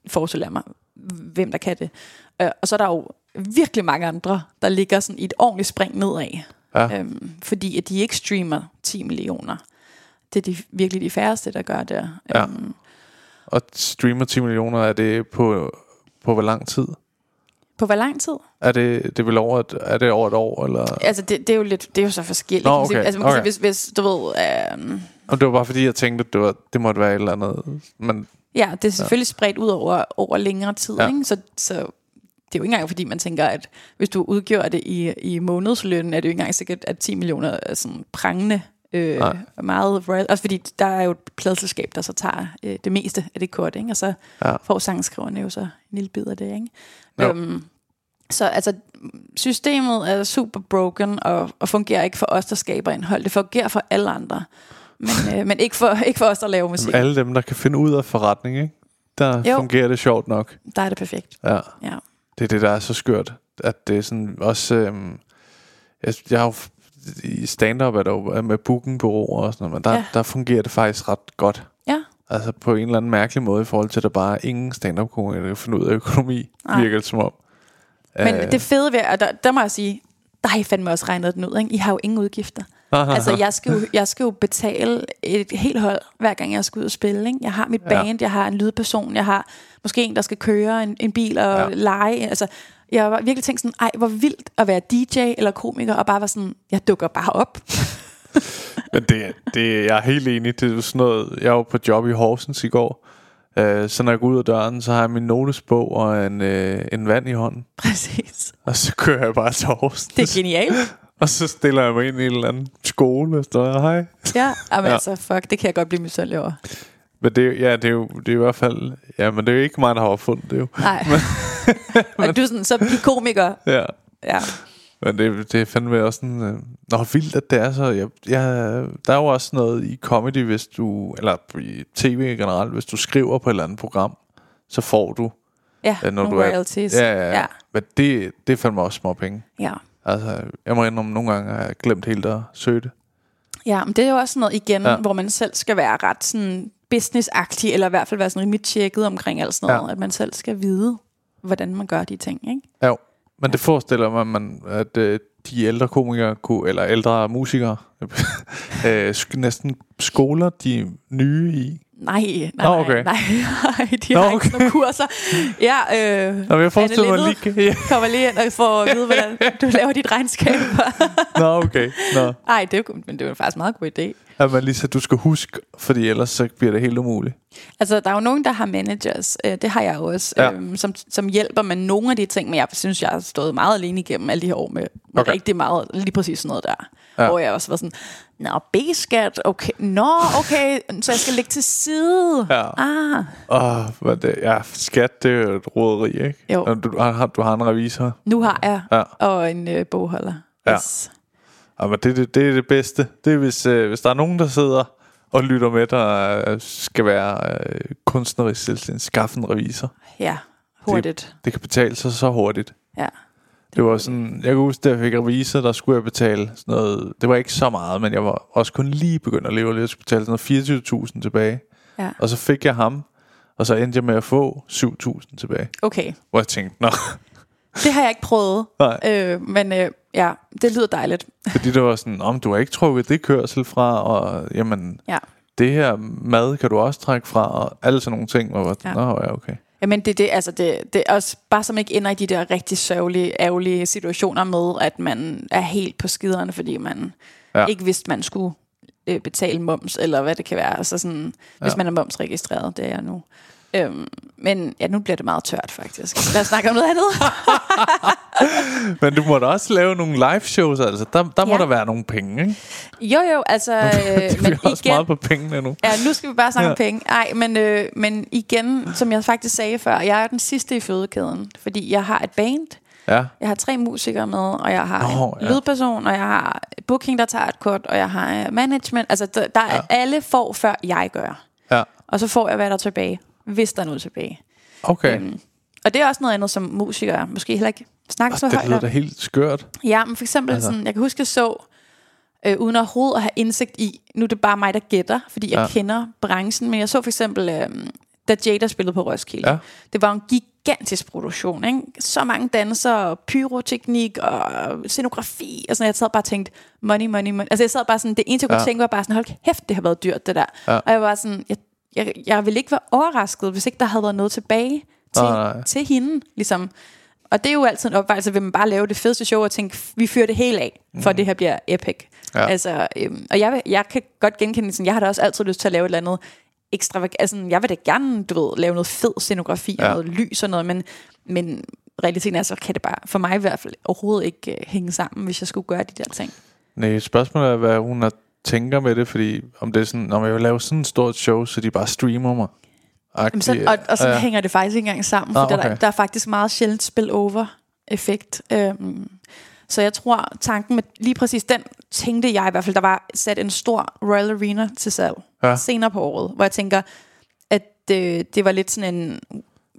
forestiller mig, hvem der kan det. Øh, og så er der jo virkelig mange andre, der ligger sådan i et ordentligt spring nedad. Ja. Øhm, fordi at de ikke streamer 10 millioner. Det er de, virkelig de færreste, der gør det. Ja. Øhm, Og streamer 10 millioner, er det på, på hvor lang tid? på hvor lang tid? Er det, det er vel over et, er det over et år? Eller? Altså, det, det er jo lidt, det er jo så forskelligt. Nå, okay, Altså, man kan okay. sige, hvis, hvis, du ved, øhm, Og det var bare fordi, jeg tænkte, at det, var, det måtte være et eller andet. Men ja, det er selvfølgelig spredt ud over, over længere tid, Ja. ja. ikke? Så, så det er jo ikke engang, fordi man tænker, at hvis du udgjorde det i, i månedsløn, er det jo ikke engang sikkert, at 10 millioner er sådan prangende øh, Nej. meget royal. Også fordi der er jo et pladselskab, der så tager øh, det meste af det kort, ikke? Og så Ja. får sangskriverne jo så en lille bid af det, ikke? Jo. Øhm, så altså, systemet er super broken og, og fungerer ikke for os, der skaber indhold. Det fungerer for alle andre. Men, øh, men ikke, for, ikke for os, der laver musik. alle dem, der kan finde ud af forretning, ikke? der Jo. fungerer det sjovt nok. Der er det perfekt. Ja. Ja. Det er det, der er så skørt. At det er sådan også... Øhm, jeg, jeg har jo i stand-up er der jo med bookingbureauer og sådan noget, men der, ja. Der fungerer det faktisk ret godt. Ja. Altså på en eller anden mærkelig måde i forhold til, at der bare er ingen stand-up komikere, der kan finde ud af økonomi, Nej. virker det som om. Men Øh, det fede ved, og der, der må jeg sige, der har I fandme også regnet den ud. Ikke? I har jo ingen udgifter. Altså, jeg skal, jo, jeg skal jo betale et helt hold, hver gang jeg skal ud og spille. Ikke? Jeg har mit Ja. band, jeg har en lydperson, jeg har måske en, der skal køre en, en bil og Ja. ja. lege. Altså, jeg har virkelig tænkt sådan, ej, hvor vildt at være DJ eller komiker, og bare være sådan, jeg dukker bare op. Men det, det, jeg er helt enig. Det er sådan noget, jeg var på job i Horsens i går. Øh, så når jeg går ud af døren, så har jeg min notesbog og en, øh, en vand i hånden. Præcis. Og så kører jeg bare til Horsens. Det er genialt. Og så stiller jeg mig ind i en eller anden skole og står hej. Ja, men Ja. altså, fuck, det kan jeg godt blive misundelig over. Men det, er ja, det er jo det er i hvert fald... Ja, men det er jo ikke mig, der har opfundet det jo. Nej. og du er sådan, så bliv komiker. Ja. Ja. Men det, det er fandme også sådan... Øh, nå, vildt, at det er så... Jeg, jeg, der er jo også noget i comedy, hvis du... Eller i tv generelt, hvis du skriver på et eller andet program, så får du... Ja, øh, nogle er- royalties. Ja, ja, ja. ja. Men det, det er fandme også små penge. ja. Altså, jeg må indrømme, nogle gange har jeg glemt helt at søge det. Ja, men det er jo også noget igen, Ja. ja. hvor man selv skal være ret sådan businessagtig, eller i hvert fald være sådan rimelig tjekket omkring alt sådan noget, Ja. ja. at man selv skal vide, hvordan man gør de ting, ikke? Jo, men det forestiller mig, man, at øh, de ældre komikere, kunne, eller ældre musikere, øh, næsten skoler de nye i. Nej, nej, Nå, okay. nej, nej, de Nå, har ikke okay. nogle kurser. Ja, øh, Nå, jeg forestiller mig lige... Ja. kommer lige ind og får at vide, hvordan du laver dit regnskab. Nå, okay. Nå. Nej, det er men det jo faktisk en meget god idé. At man lige så, du skal huske, fordi ellers så bliver det helt umuligt. Altså, der er jo nogen, der har managers. Øh, det har jeg også, Ja. øhm, som, som hjælper med nogle af de ting. Men jeg synes, jeg har stået meget alene igennem alle de her år med, med Okay. rigtig meget, lige præcis sådan noget der. Ja. Hvor jeg også var sådan, Nå, B-skat, okay. Nå, okay, så jeg skal lægge til side. Ja. Ah, Åh, hvad det, ja, skat, det er jo et roderi, ikke? Jo. Du, har, du har en revisor. nu har jeg, Ja. og en øh, bogholder. Ja. Yes. Ja, men det, det, det er det bedste. Det er, hvis, øh, hvis der er nogen, der sidder og lytter med, der øh, skal være øh, kunstnerisk selvstændig, skaffe en revisor. Ja, hurtigt. Det kan betale sig så hurtigt. Ja. Det var sådan, jeg kan huske, da jeg fik revisor, der skulle jeg betale sådan noget, det var ikke så meget, men jeg var også kun lige begyndt at leve lidt, jeg skulle betale sådan noget 24.000 tilbage. Ja. Og så fik jeg ham, og så endte jeg med at få 7.000 tilbage. Okay, Hvor jeg tænkte, nå, det har jeg ikke prøvet. Nej. Øh, men øh, ja, det lyder dejligt. fordi det var sådan, om du har ikke trukket det kørsel fra, og jamen, Ja. det her mad kan du også trække fra, og alle sådan nogle ting, hvor var, Ja. nå ja, okay. Jamen det, det, altså det, det er også bare som ikke ender i de der rigtig sørgelige, ærgerlige situationer med, at man er helt på skiderne, fordi man Ja. ikke vidste, man skulle øh, betale moms, eller hvad det kan være. Altså sådan, hvis Ja. man er momsregistreret, det er jeg nu. Øhm, men ja, nu bliver det meget tørt faktisk. Lad os snakke om noget andet. Men du må da også lave nogle live shows, altså. Der, der må Ja. der være nogle penge, ikke? jo jo, altså, øh, men også igen, meget på pengene nu. Ja, nu skal vi bare snakke Ja. om penge. Nej, men, øh, men igen, som jeg faktisk sagde før, jeg er den sidste i fødekæden, fordi jeg har et band, Ja, jeg har tre musikere med, og jeg har Nå, en ja. lydperson, og jeg har booking, der tager et kort, og jeg har øh, management. Altså, der, der er Ja. alle får, før jeg gør. ja. Og så får jeg, hvad der er tilbage, hvis der er noget tilbage. Okay. Øhm, og det er også noget andet, som musikere måske heller ikke snakker så det højt lyder om. da helt skørt. Ja, men for eksempel, Altså. sådan, jeg kan huske, jeg så, øh, uden overhovedet at have indsigt i, nu er det bare mig, der gætter, fordi jeg ja. kender branchen, men jeg så for eksempel, øh, da Jada spillede på Roskilde. Ja. Det var en gigantisk produktion, ikke? Så mange dansere, pyroteknik og scenografi, og sådan, jeg sad bare og tænkte, money, money, money. Altså jeg sad bare sådan, det eneste, jeg kunne Ja. tænke var bare sådan, hold kæft, det har været dyrt, det der. Ja. Og jeg var sådan, jeg, jeg, jeg ville ikke være overrasket, hvis ikke der havde været noget tilbage til, nej. til hende, ligesom. Og det er jo altid en opvejelse, vil man bare lave det fedeste show og tænke, vi fyrer det hele af, for mm. det her bliver epic. Ja. Altså, øhm, og jeg, jeg kan godt genkende, sådan, jeg har da også altid lyst til at lave et eller andet ekstra, altså jeg vil da gerne, du ved, lave noget fed scenografi ja. Og noget lys og noget, men, men realiteten er, så kan det bare, for mig i hvert fald, overhovedet ikke uh, hænge sammen, hvis jeg skulle gøre de der ting. Nej, spørgsmålet er, hvad hun har tænker med det, fordi om det er sådan, når jeg vil lave sådan et stort show, så de bare streamer mig. Jamen, så, og, og så ja. hænger det faktisk ikke engang sammen, for Nå, okay. der, er- der er faktisk meget sjældent spillover-effekt. Øhm, så jeg tror, tanken med lige præcis den, tænkte jeg i hvert fald, der var sat en stor Royal Arena til salg Ja. senere på året, hvor jeg tænker, at det, det var lidt sådan en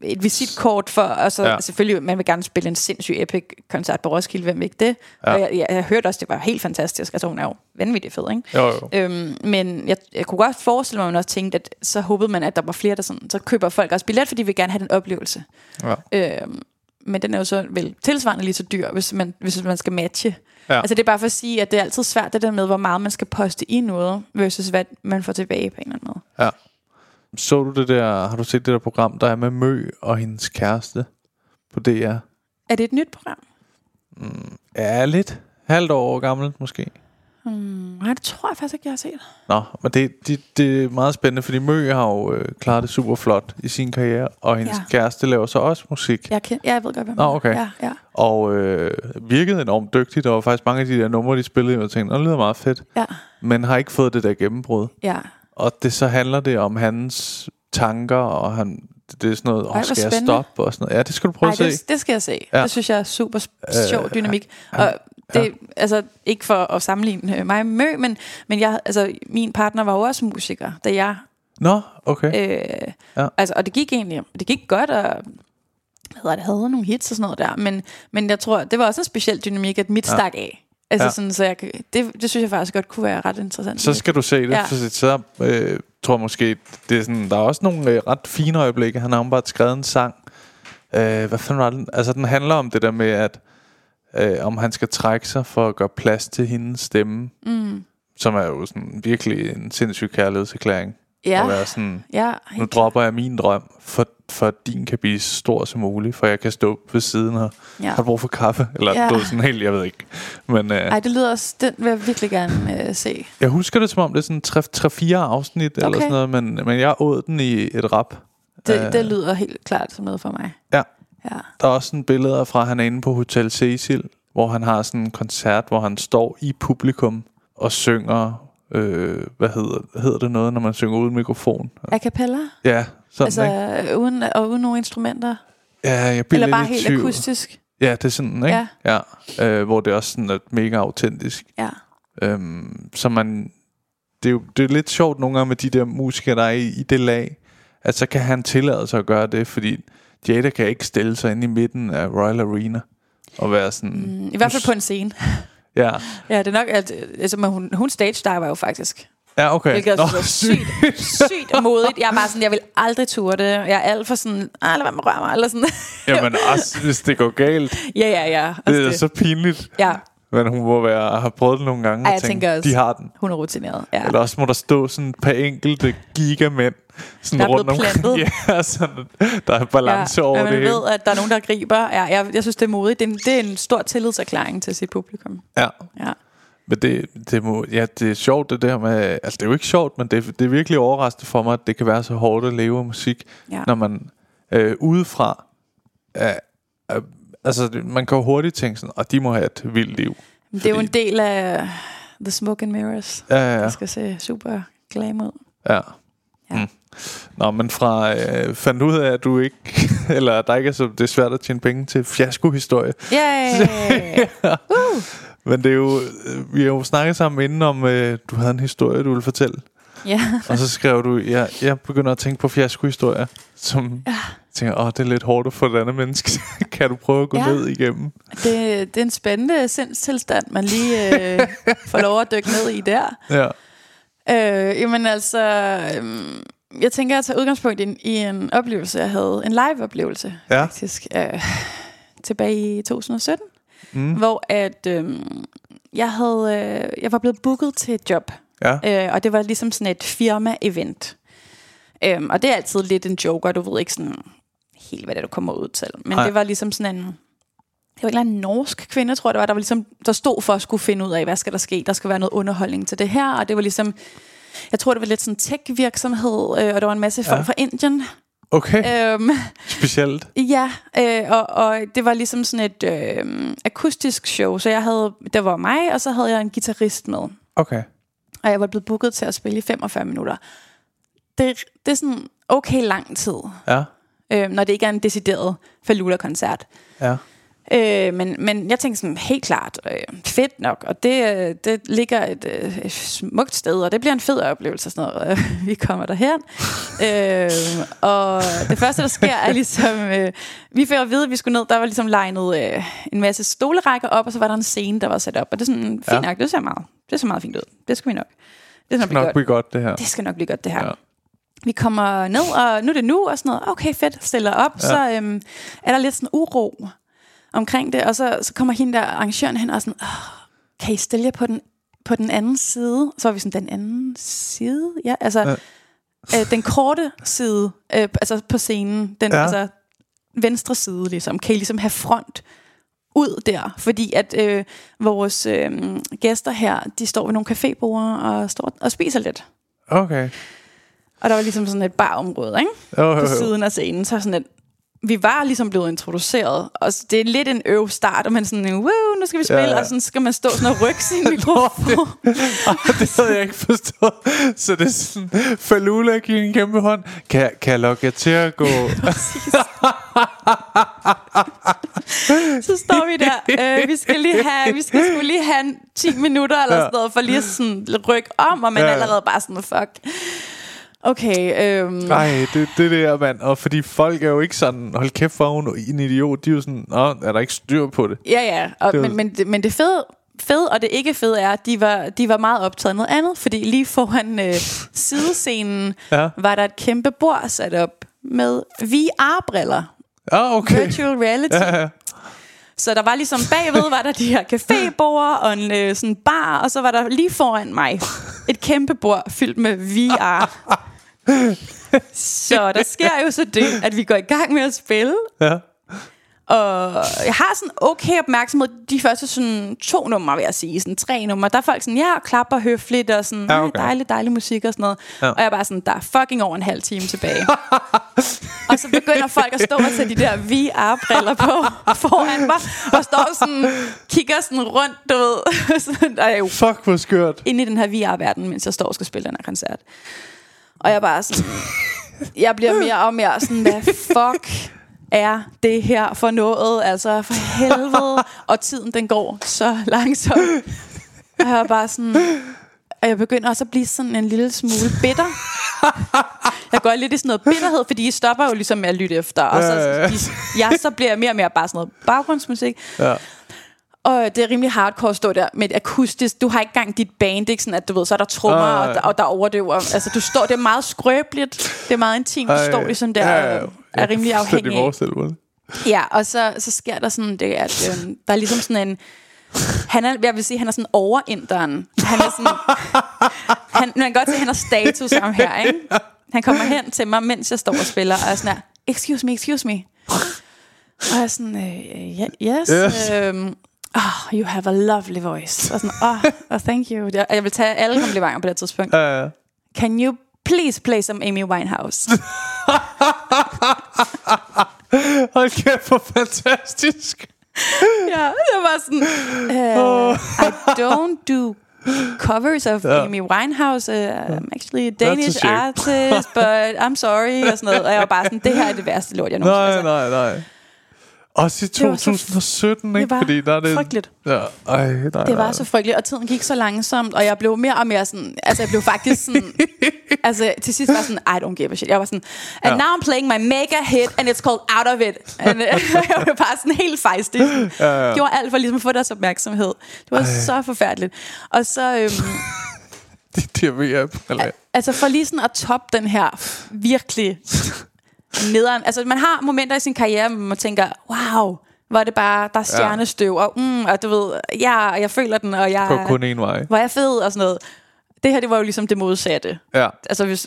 et visitkort for, altså Ja. ja. selvfølgelig, man vil gerne spille en sindssyg epic koncert på Roskilde, hvem ikke det? Ja. Og jeg, jeg, jeg hørte også, det var helt fantastisk, altså hun er jo vanvittigt fed, ikke? Jo, jo. Øhm, men jeg, jeg kunne godt forestille mig, at man også tænkte, at så håbede man, at der var flere, der sådan, så køber folk også billet, fordi de vil gerne have den oplevelse. Ja. Øhm, men den er jo så vel tilsvarende lige så dyr, hvis man, hvis man skal matche. Ja. Altså det er bare for at sige, at det er altid svært det der med, hvor meget man skal poste i noget, versus hvad man får tilbage på en eller anden måde. Ja. Så du det der, har du set det der program, der er med Mø og hendes kæreste på DR? Er det et nyt program? Ja, lidt. Halvt år gammelt måske. Hmm, nej, det tror jeg faktisk ikke, jeg har set. Nå, men det, det, det er meget spændende, fordi Mø har jo øh, klaret det super flot i sin karriere, og hendes Ja. kæreste laver så også musik. Jeg, kan, ja, jeg ved godt, hvad Nå, okay. Ja, ja, Og øh, virkede enormt dygtigt. Der var faktisk mange af de der numre, de spillede, og jeg tænkte, "Nå, det lyder meget fedt. ja, Men har ikke fået det der gennembrud. ja. Og det så handler det om hans tanker, og han, det er sådan noget, åh, skal jeg stoppe? Og sådan noget. Ja, det skal du prøve Ej, at se. det, det skal jeg se. Ja. Ja. Det synes jeg er super sp- sjov Øh, dynamik. Og det, altså, ikke for at sammenligne øh, mig med Mø, men, men jeg, altså, min partner var jo også musiker, da jeg... Nå, okay. Øh, Ja. ja. altså, og det gik egentlig det gik godt, og hvad hedder det, havde nogle hits og sådan noget der, men, men jeg tror, det var også en speciel dynamik, at mit Ja. stak af. Altså Ja. sådan, så jeg, kan- det, det synes jeg faktisk godt kunne være ret interessant. Så skal du se det, ja. For så øh, tror jeg måske, det er sådan, der er også nogle øh, ret fine øjeblikke. Han har bare skrevet en sang. Øh, hvad fanden var den? Altså, den handler om det der med, at øh, om han skal trække sig for at gøre plads til hendes stemme, Mm. som er jo sådan virkelig en sindssyg kærlighedserklæring. Ja, At være sådan, ja, nu dropper jeg min drøm, for, for at din kan blive så stor som muligt, for jeg kan stå ved siden og ja. har brug for kaffe? Eller ja. Du sådan helt, jeg ved ikke. Men øh, Ej, det lyder også, den vil jeg virkelig gerne øh, se. jeg husker det som om, det er sådan 3-4 afsnit eller Okay. sådan noget, men, men jeg åd den i et rap. Det, Øh. det lyder helt klart som noget for mig. Ja. Ja. Der er også sådan billeder fra, han er inde på Hotel Cecil, hvor han har sådan en koncert, hvor han står i publikum og synger, øh, hvad hedder, hedder det noget, når man synger uden mikrofon? A cappella? Ja, sådan, Altså ikke? uden, og uden nogen instrumenter? Ja, jeg bliver Eller bare helt tvivl. akustisk? Ja, det er sådan, ikke? Ja. ja øh, hvor det er også sådan er mega autentisk. Ja. Øhm, så man, det er jo det er lidt sjovt nogle gange med de der musikere, der er i, i det lag, at så kan han tillade sig at gøre det, fordi Jada kan ikke stille sig ind i midten af Royal Arena. at være sådan... I hvert fald på en scene. Ja, Ja, det er nok, at altså, men hun, hun stage diver jo faktisk. Ja okay. Hvilket Nå, er sygt, sygt modigt. Jeg er bare sådan, jeg vil aldrig ture det. Jeg er alt for sådan, ah, lad være med at røre mig. Eller sådan. Jamen også, hvis det går galt. ja, ja, ja. Det er så pinligt. Ja, Men hun må være, have prøvet det nogle gange og jeg tænke, tænker også- de har den. hun er rutineret. Ja. Eller også må der stå sådan et par enkelte gigamænd sådan Der er rundt blevet omkring. Ja, sådan, der er balance over ja, det man hele. ved, at der er nogen, der griber. Ja, jeg, jeg synes, det er modigt. Det er, en, det er en stor tillidserklæring til sit publikum. Ja. Ja. Men det, det, må, ja, det er sjovt det der med, altså det er jo ikke sjovt, men det, det er virkelig overraskende for mig, at det kan være så hårdt at leve af musik, Ja. når man øh, udefra, øh, øh, altså man kan jo hurtigt tænke sådan, og de må have et vildt liv. Det er jo en del af The Smoke and Mirrors. Ja, ja, ja. Det skal se super glam ud. ja. Ja. Mm. Nå, men fra øh, fandt ud af, at du ikke, eller der ikke er så, det er svært at tjene penge til fiasko-historie. Yay! Men det er jo, øh, vi har jo snakket sammen inden om, øh, du havde en historie, du ville fortælle. ja. Og så skrev du, jeg, jeg begynder at tænke på fiaskohistorier, som ja. tænker, åh, det er lidt hårdt at få et andet menneske. kan du prøve at gå Ja. ja. ned igennem? Det, det er en spændende sindstilstand, man lige øh, får lov at dykke ned i der. Ja. Øh, jamen altså, øhm, jeg tænker at tage udgangspunkt i en, i en oplevelse, jeg havde. En live-oplevelse, Ja. faktisk. Øh, tilbage i 2017. Mm. Hvor at, øhm, jeg, havde, øh, jeg var blevet booket til et job. Ja. Øh, og det var ligesom sådan et firma-event. Øhm, og det er altid lidt en joker, du ved ikke sådan helt, hvad det er, du kommer ud til. Men Nej. det var ligesom sådan en... Det var en eller anden norsk kvinde, tror jeg det var, der, var ligesom, der stod for at skulle finde ud af, hvad skal der ske. Der skal være noget underholdning til det her. Og det var ligesom... Jeg tror, det var lidt sådan tech-virksomhed, øh, og der var en masse folk Ja. fra Indien. Okay, Øhm, specielt. Ja, øh, og, og det var ligesom sådan et øh, akustisk show, så jeg havde, der var mig, og så havde jeg en guitarist med. Okay. Og jeg var blevet booket til at spille i 45 minutter. Det, det er sådan okay lang tid, Ja. øh, når det ikke er en decideret Falula-koncert. Ja. Øh, men, men jeg tænkte sådan, helt klart, øh, fedt nok, og det, øh, det ligger et, øh, et smukt sted, og det bliver en fed oplevelse og sådan noget. vi kommer derhen. øh, og det første, der sker, er ligesom, øh, vi fik at vide, at vi skulle ned, der var ligesom legnet øh, en masse stolerækker op, og så var der en scene, der var sat op, og det er sådan, fint Ja. nok, det ser meget, det ser meget fint ud. Det skal vi nok. Det skal nok Det blive nok godt. blive godt, det her. Det skal nok blive godt, det her. Ja. Vi kommer ned, og nu er det nu, og sådan noget. Okay, fedt, stiller op. Ja. Så øhm, er der lidt sådan uro omkring det, og så, så kommer hende der arrangøren hen og sådan, oh, kan I stille jer på den, på den anden side? Så var vi sådan, den anden side? Ja, altså, Ja. Øh, den korte side, øh, altså på scenen, den Ja. altså, venstre side ligesom, kan I ligesom have front ud der, fordi at øh, vores øh, gæster her, de står ved nogle cafébord og står og spiser lidt. Okay. Og der var ligesom sådan et barområde, ikke? Jo, jo, På jo. siden af scenen. Så sådan et, vi var ligesom blevet introduceret, og det er lidt en øv start, og man sådan, wow, nu skal vi spille, Ja, ja, og sådan skal man stå sådan og rykke sin mikrofon. det havde jeg ikke forstået. Så det er sådan, Falula giver en kæmpe hånd. Kan, kan jeg lokke jer til at gå? så står vi der, øh, vi skal lige have, vi skal skulle lige have en 10 minutter eller Ja. sådan noget, for lige sådan rykke om, og man er ja. allerede bare sådan, fuck. Okay, øhm, Nej, det, det der, mand. Og fordi folk er jo ikke sådan, hold kæft for hun en idiot. De er jo sådan, nå, er der ikke styr på det? Ja, ja. Og, Det men, men, det- men det fede, fede og det ikke fede er, at de var, de var meget optaget af noget andet. Fordi lige foran øh, sidescenen ja. var der et kæmpe bord sat op med VR-briller. Ah, okay. Virtual reality. Ja, ja. Så der var ligesom bagved, var der de her cafébord og en øh, sådan bar, og så var der lige foran mig et kæmpe bord fyldt med VR. Så der sker jo så det, at vi går i gang med at spille, ja. og jeg har sådan okay opmærksomhed de første sådan to numre, vil jeg sige. Sådan tre numre. Der er folk sådan, ja, klapper høfligt og sådan, Ja, okay. dejlig, dejlig musik og sådan noget. Ja. Ja. Og jeg er bare sådan, der er fucking over en halv time tilbage. og så begynder folk at stå og tage de der VR-briller på foran mig, og står sådan, kigger sådan rundt, du ved. sådan, der er jo Fuck, hvor skørt. inde i den her VR-verden, mens jeg står og skal spille den her koncert. Og jeg er bare sådan... Jeg bliver mere og mere sådan, hvad fuck er det her for noget? Altså, for helvede. Og tiden, den går så langsomt. Og jeg er bare sådan... Og jeg begynder også at blive sådan en lille smule bitter. jeg går lidt i sådan noget bitterhed, fordi I stopper jo ligesom med at lytte efter. Og så, de, jeg så bliver jeg mere og mere bare sådan noget baggrundsmusik. Ja. Og det er rimelig hardcore at stå der med et akustisk. Du har ikke engang dit band, ikke sådan at du ved, så er der trommer, Ej. og, der, og der overdøver. Altså, du står, det er meget skrøbeligt. Det er meget intimt. Du står ligesom der ja. og er rimelig afhængig af. Ja, og så, så sker der sådan det, at øh, der er ligesom sådan en... Han er, jeg vil sige, han er sådan overinderen. Han er sådan... han, man kan godt se, at han har status ham her, ikke? Han kommer hen til mig, mens jeg står og spiller, og er sådan her, excuse me, excuse me. Og jeg er sådan, øh, yes. Yes. Øhm, oh, you have a lovely voice. Og sådan, oh, oh thank you. Jeg, jeg vil tage alle komplimenter på det tidspunkt. Ja. Can you please play some Amy Winehouse? Hold kæft, hvor fantastisk. Ja, det var sådan, uh, I don't do covers of Ja. Amy Winehouse. Uh, I'm actually a Danish shame. artist, but I'm sorry, og sådan noget. Og jeg var bare sådan, det her er det værste lort, jeg nogensinde Nej, nej, nej. Også i Det var så 2017, ikke? det var Fordi der er det... frygteligt. Ja, ej, nej, Det nej. var så frygteligt, og tiden gik så langsomt, og jeg blev mere og mere sådan, altså jeg blev faktisk sådan, altså til sidst var sådan, I don't give a shit. Jeg var sådan, and Ja. now I'm playing my mega hit, and it's called Out of It. And, jeg blev bare sådan helt fejstig. Sådan, Ja, ja. Gjorde alt for ligesom at få deres opmærksomhed. Det var Ej. så forfærdeligt. Og så, øhm, Det er diarré eller altså for lige sådan at toppe den her virkelig nederen. Altså man har momenter i sin karriere, hvor man tænker, wow, hvor det bare, der er stjernestøv, og, mm, og du ved, ja, og jeg føler den, og jeg, Går kun en vej. hvor er jeg fed, og sådan noget. Det her, det var jo ligesom det modsatte. Ja. Altså hvis...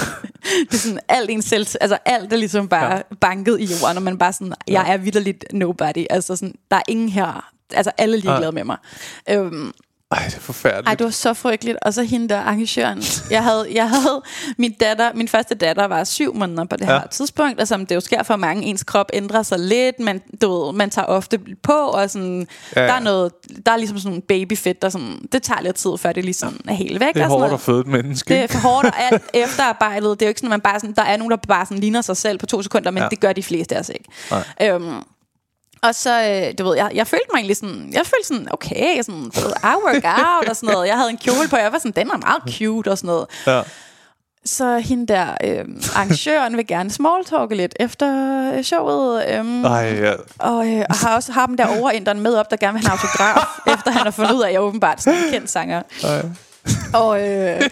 det er sådan alt ens selv, altså alt er ligesom bare ja. banket i jorden, og man bare sådan, jeg er vidderligt nobody. Altså sådan, der er ingen her, altså alle er ligeglade Ja. med mig. Øhm, Ej, det er forfærdeligt. ej, det var så frygteligt. Og så hende der, arrangøren. Jeg havde, jeg havde min datter, min første datter var syv måneder på det her Ja. tidspunkt. Altså, det jo sker for mange. Ens krop ændrer sig lidt. Man, du ved, man tager ofte på, og sådan, Ja, der er noget, der er ligesom sådan nogle babyfedt, der sådan, det tager lidt tid, før det ligesom er helt væk. det er og hårdt at føde et menneske. Det er for hårdt, og alt efterarbejdet, det er jo ikke sådan, at man bare sådan, der er nogen, der bare sådan ligner sig selv på to sekunder, men Ja. det gør de fleste altså ikke. Nej. Øhm, og så, øh, du ved, jeg, jeg følte mig egentlig sådan, jeg følte sådan, okay, sådan, du ved, I work out og sådan noget. Jeg havde en kjole på, jeg var sådan, den er meget cute og sådan noget. Ja. Så hende der, øh, arrangøren vil gerne smalltalke lidt efter øh, showet. Øh, Ej, ja. og, øh, og har også ham der overinderen med op, der gerne vil have en autograf, efter han har fundet ud af, at jeg er åbenbart sådan en kendt sanger. Ej. Og øh,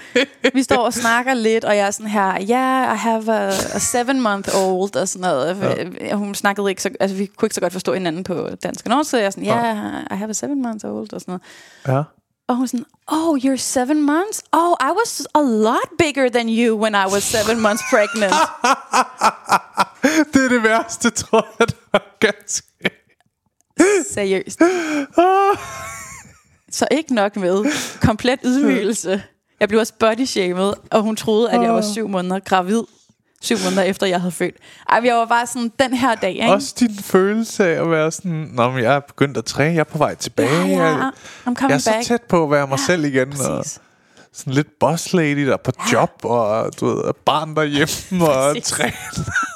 vi står og snakker lidt, og jeg er sådan her, ja, yeah, I have a, a seven month old, og sådan noget. Ja. Hun snakkede ikke så, altså vi kunne ikke så godt forstå hinanden på dansk og norsk, så jeg er sådan, ja, yeah, I have a seven month old, og sådan noget. Ja. Og hun er sådan, oh, you're seven months? Oh, I was a lot bigger than you when I was seven months pregnant. Det er det værste, tror jeg, der kan ske. Seriøst. Så ikke nok med komplet ydmygelse. Jeg blev også body shamed, og hun troede, at jeg var syv måneder gravid. Syv måneder efter, jeg havde født. Ej, jeg var bare sådan, den her dag, ikke? Også din følelse af at være sådan, Nå, men jeg er begyndt at træne, jeg er på vej tilbage. Ja, ja, Jeg, I'm jeg er så back. tæt på at være mig selv igen. Og Præcis. sådan lidt boss lady, der er på job, og du ved, barn derhjemme, og Præcis. træner.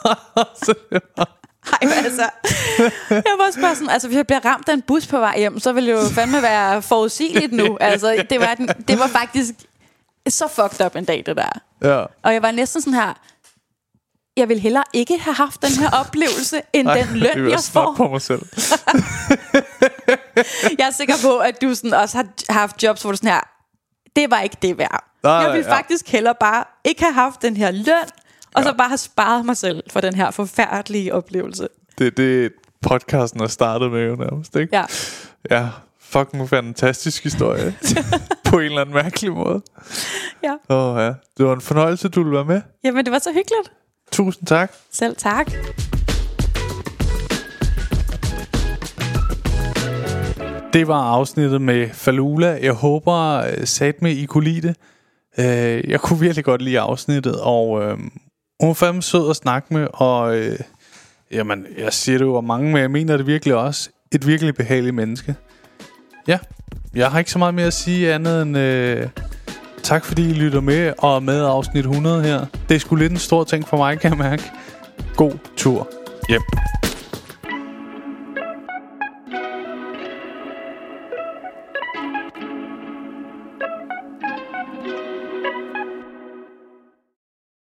så det var, Ej, men altså, jeg var også bare sådan, altså hvis jeg bliver ramt af en bus på vej hjem, så ville det jo fandme være forudsigeligt nu. Altså, det var, den, det var faktisk så fucked up en dag, det der. ja. Og jeg var næsten sådan her, jeg vil hellere ikke have haft den her oplevelse, end Ej, den løn, jeg snart får. på mig selv. Jeg er sikker på, at du sådan også har haft jobs, hvor du sådan her, det var ikke det værd. Nej, jeg vil ja. faktisk hellere bare ikke have haft den her løn, og så bare have sparet mig selv for den her forfærdelige oplevelse. Det er det, podcasten er startet med jo nærmest, ikke? Ja. Ja, fucking fantastisk historie. på en eller anden mærkelig måde. Ja. Åh oh, ja, det var en fornøjelse, du ville være med. Jamen, det var så hyggeligt. Tusind tak. Selv tak. Det var afsnittet med Falula. Jeg håber, øh, sat med I kunne lide det. Øh, Jeg kunne virkelig godt lide afsnittet, og øh, hun er fandme sød at snakke med, og øh, jamen, jeg siger det jo mange, men jeg mener det virkelig også. Et virkelig behageligt menneske. Ja, jeg har ikke så meget mere at sige andet end øh, tak fordi I lytter med, og er med afsnit 100 her. Det er sgu lidt en stor ting for mig, kan jeg mærke. God tur hjem.